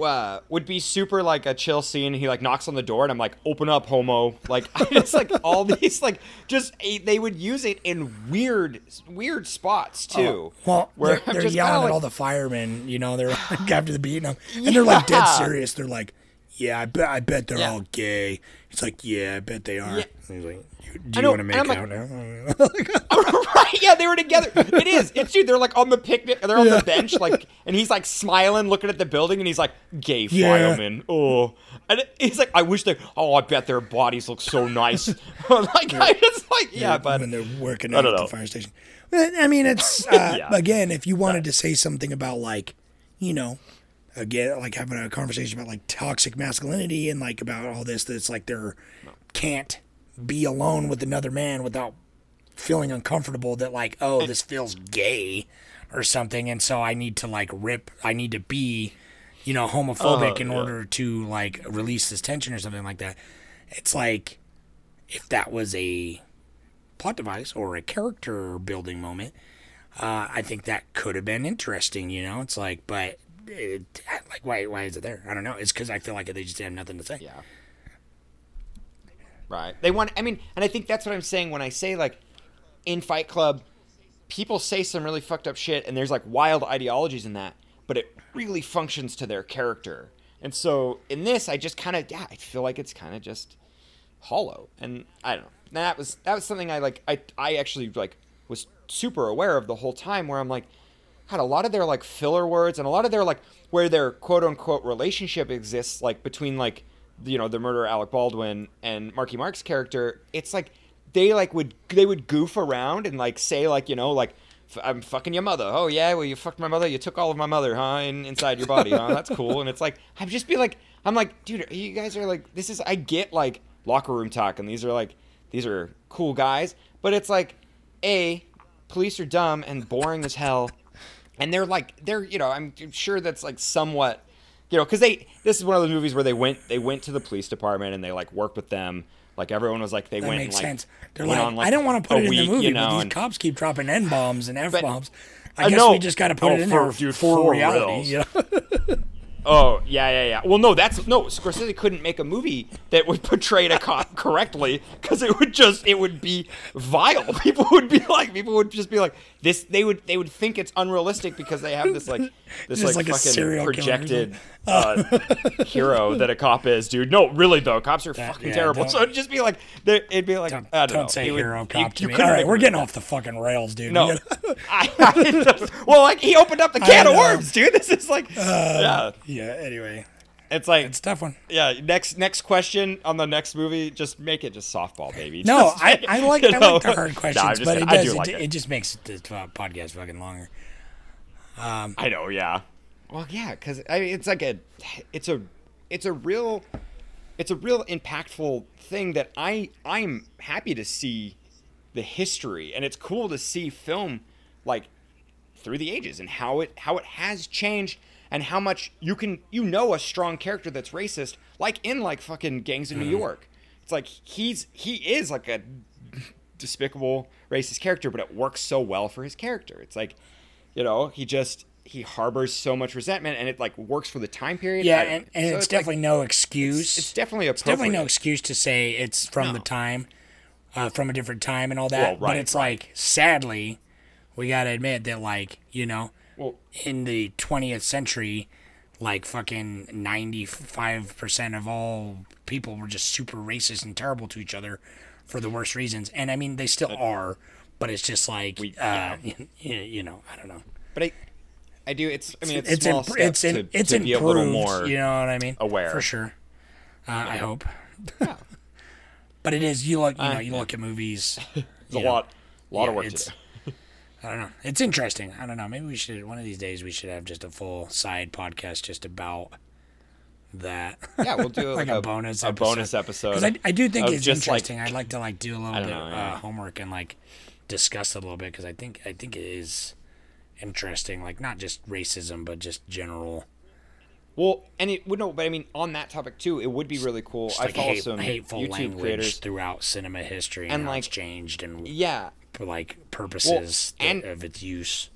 uh, would be super like a chill scene. He like knocks on the door, and I'm like, "Open up, homo!" Like (laughs) it's like all these like just they would use it in weird weird spots too. Well, where they're, they're yelling at like- all the firemen. You know, they're like after the beating them, and they're like dead serious. They're like, yeah, I bet I bet they're Yeah. all gay. He's like, yeah, I bet they are. Yeah. He's like, do you know, want to make I'm like- out now? (laughs) (laughs) right? Yeah, they were together. It is. It's dude. They're like on the picnic. They're on Yeah. the bench, like, and he's like smiling, looking at the building, and he's like, "Gay Yeah. fireman." Oh, and he's like, "I wish they." Oh, I bet their bodies look so nice. (laughs) like, I just like, yeah, but when they're working out at the fire station. I mean, it's uh, Yeah. again, if you wanted to say something about like, you know, again, like having a conversation about like toxic masculinity and like about all this, that's like they're can't be alone with another man without feeling uncomfortable that like, oh, this feels gay or something, and so I need to like rip, I need to be, you know, homophobic Uh-huh, in yeah. order to like release this tension or something like that. It's like if that was a plot device or a character building moment, uh, I think that could have been interesting. You know, it's like, but it, like, why why is it there? I don't know. It's because I feel like they just have nothing to say. Yeah. Right. They want. I mean, and I think that's what I'm saying when I say like, in Fight Club, people say some really fucked up shit, and there's like wild ideologies in that, but it really functions to their character. And so in this, I just kind of yeah, I feel like it's kind of just hollow, and I don't know. That was that was something I like. I I actually like was super aware of the whole time, where I'm like, God, a lot of their like filler words and a lot of their like where their quote unquote relationship exists, like between like you know the murderer Alec Baldwin and Marky Mark's character, it's like they like would they would goof around and like say like you know like "F- I'm fucking your mother. Oh yeah, well you fucked my mother. You took all of my mother, huh? In, inside your body, huh? That's cool. And it's like I'm just be like I'm like, dude, you guys are like this is I get like locker room talk and these are like these are cool guys, but it's like a police are dumb and boring as hell and they're like they're you know i'm sure that's like somewhat you know because they this is one of those movies where they went they went to the police department and they like worked with them like everyone was like they That went makes like, sense. They're went like, on, I don't want to put it in the movie, you know, but these and- cops keep dropping n bombs and f bombs. I, I guess know. we just got to put Oh, it in for- there dude, for, for reality. reals. You know? (laughs) Oh yeah, yeah, yeah. Well, no, that's no. Scorsese couldn't make a movie that would portray a cop (laughs) correctly because it would just it would be vile. (laughs) People would be like, people would just be like, this. They would they would think it's unrealistic because they have this like (laughs) this like, like fucking projected uh, hero that a cop is, dude. No, really though, cops are fucking yeah, terrible. So it'd just be like, it'd be like, Don't, I don't, don't know. say It would- hero you- cop to you me. All right, we're getting off the fucking rails, dude. No, I, I well, like he opened up the can of worms, dude. This is like, yeah, yeah. Anyway, it's like it's a tough one. yeah. Next next question on the next movie, just make it just softball, baby. No, Just I, (laughs) I like I know? like the hard (laughs) questions, but kidding. it does do it, like it. it. just makes the podcast fucking longer. Um, I know, yeah. Well, yeah, because I mean, it's like a, it's a, it's a real, it's a real impactful thing that I I'm happy to see the history, and it's cool to see film like through the ages and how it how it has changed and how much you can you know a strong character that's racist like in like fucking gangs in New York. It's like he's he is like a despicable racist character, but it works so well for his character. It's like, you know, he just he harbors so much resentment, and it like works for the time period. Yeah, and, and So it's, like- definitely no excuse. it's definitely It's definitely no excuse to say it's from the time, uh, from a different time and all that. Well, but right, it's right. like, sadly, we gotta admit that, like, you know, Well, in the 20th century, like fucking 95% of all people were just super racist and terrible to each other for the worst reasons. And I mean, they still are, but it's just like, We- uh, you, (laughs) you know, I don't know. but I, I do. It's I mean, it's, It's small imp- steps it's in, to, it's to be a little more. you know what I mean? aware. for sure. Uh, I hope. yeah. (laughs) but it is you look you know you look at movies. (laughs) It's a know, lot, lot yeah, of work to do. I don't know. It's interesting. I don't know. Maybe we should one of these days we should have just a full side podcast just about that. Yeah, we'll do (laughs) like a, a, bonus a episode. bonus episode. Because I, I do think it's just, like- interesting. I'd like to like do a little bit know, yeah. uh, homework and like discuss it a little bit because I think I think it is interesting. Like not just racism, but just general. Well, and it would no, but I mean, on that topic too, it would be really cool. Just I like follow hate, some hateful YouTube language creators. throughout cinema history and, And, like- it's changed and Yeah, for like purposes that- and- of its use.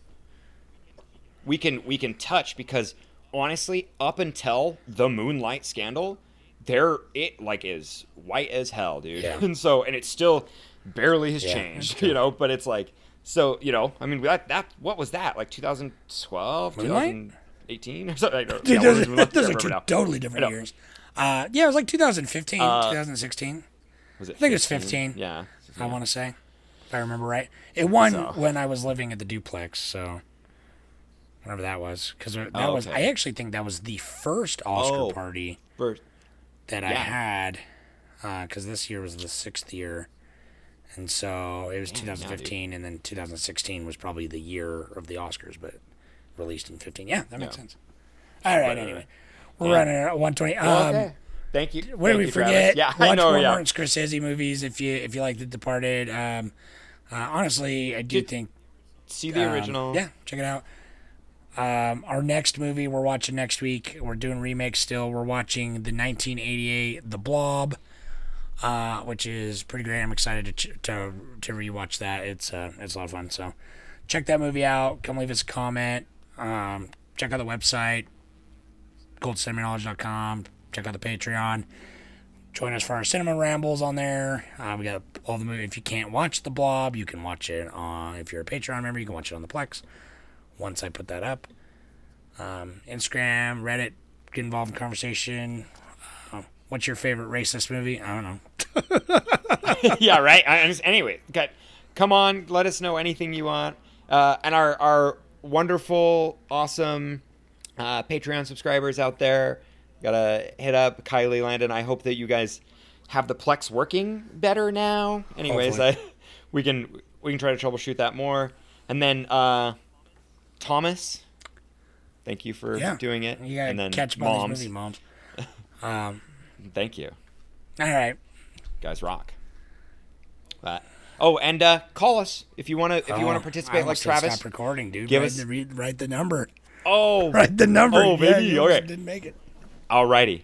we can we can touch because honestly, up until the Moonlight scandal, there it like is white as hell, dude. Yeah. (laughs) And so and it still barely has Yeah, changed, (laughs) you know. But it's like so you know, I mean that that what was that like 2012, Moonlight? 2000 18 (laughs) or something. Yeah, those, we're- we're- those are two now. totally different years. Uh, yeah, it was like 2015, Uh, 2016. Was it I think it was 15. Yeah. I want to say, if I remember right. It won So- when I was living at the duplex, so whatever that was, because that Oh, was. I actually think that was the first Oscar Oh. party First. that I had, because this year was the sixth year, and so it was Damn, now, dude. 2015, and then 2016 was probably the year of the Oscars, but released in 15. Yeah, that makes Yeah. sense. All right, Right, anyway, right. we're Yeah. running at 120. Um, okay. Thank you. What did we you, Travis. forget? Yeah, Watch I know. more Yeah. Martin Scorsese movies if you if you like The Departed. Um, uh, honestly, I do Did- think See the um, original. yeah, check it out. Um, our next movie we're watching next week. We're doing remakes still. We're watching the 1988 The Blob, uh, which is pretty great. I'm excited to ch- to to rewatch that. It's uh, it's a lot of fun. So check that movie out. Come leave us a comment. Um, check out the website cultofcinemaknowledge.com. Check out the Patreon. Join us for our cinema rambles on there. Uh, we got all the movies. If you can't watch the Blob, you can watch it on. If you're a Patreon member, you can watch it on the Plex. Once I put that up, um, Instagram, Reddit, get involved in conversation. Uh, what's your favorite racist movie? I don't know. (laughs) yeah, right. I, anyway, got, come on, let us know anything you want. Uh, and our our wonderful, awesome uh, Patreon subscribers out there, gotta hit up Kylie Landon. I hope that you guys have the Plex working better now. Anyways, I, we can we can try to troubleshoot that more. And then uh, Thomas, thank you for Yeah, doing it. You gotta and then catch moms, movie moms. (laughs) Um, thank you. all right. guys rock. Oh, and uh, call us if you want to if you want Oh, to participate I like Travis. Stop recording, dude. give write, us- the, read, write the number. Oh, (laughs) Write the number. Oh, Yeah, baby, you okay. Didn't make it. Alrighty.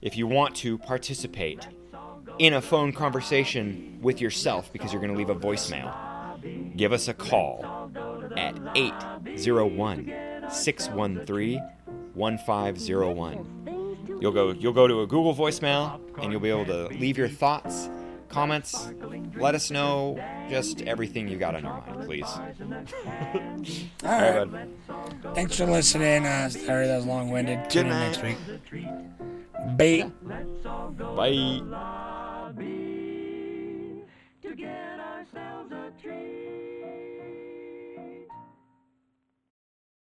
If you want to participate in a phone conversation with yourself because you're going to leave a voicemail, give us a call at 801 613 1501. You'll go you'll go to a Google voicemail and you'll be able to leave your thoughts, comments, let us know just everything you got on your mind, please. (laughs) All All right. right. Thanks for listening. Uh, sorry that was long winded. Tune in night. next week. Bye. Bye.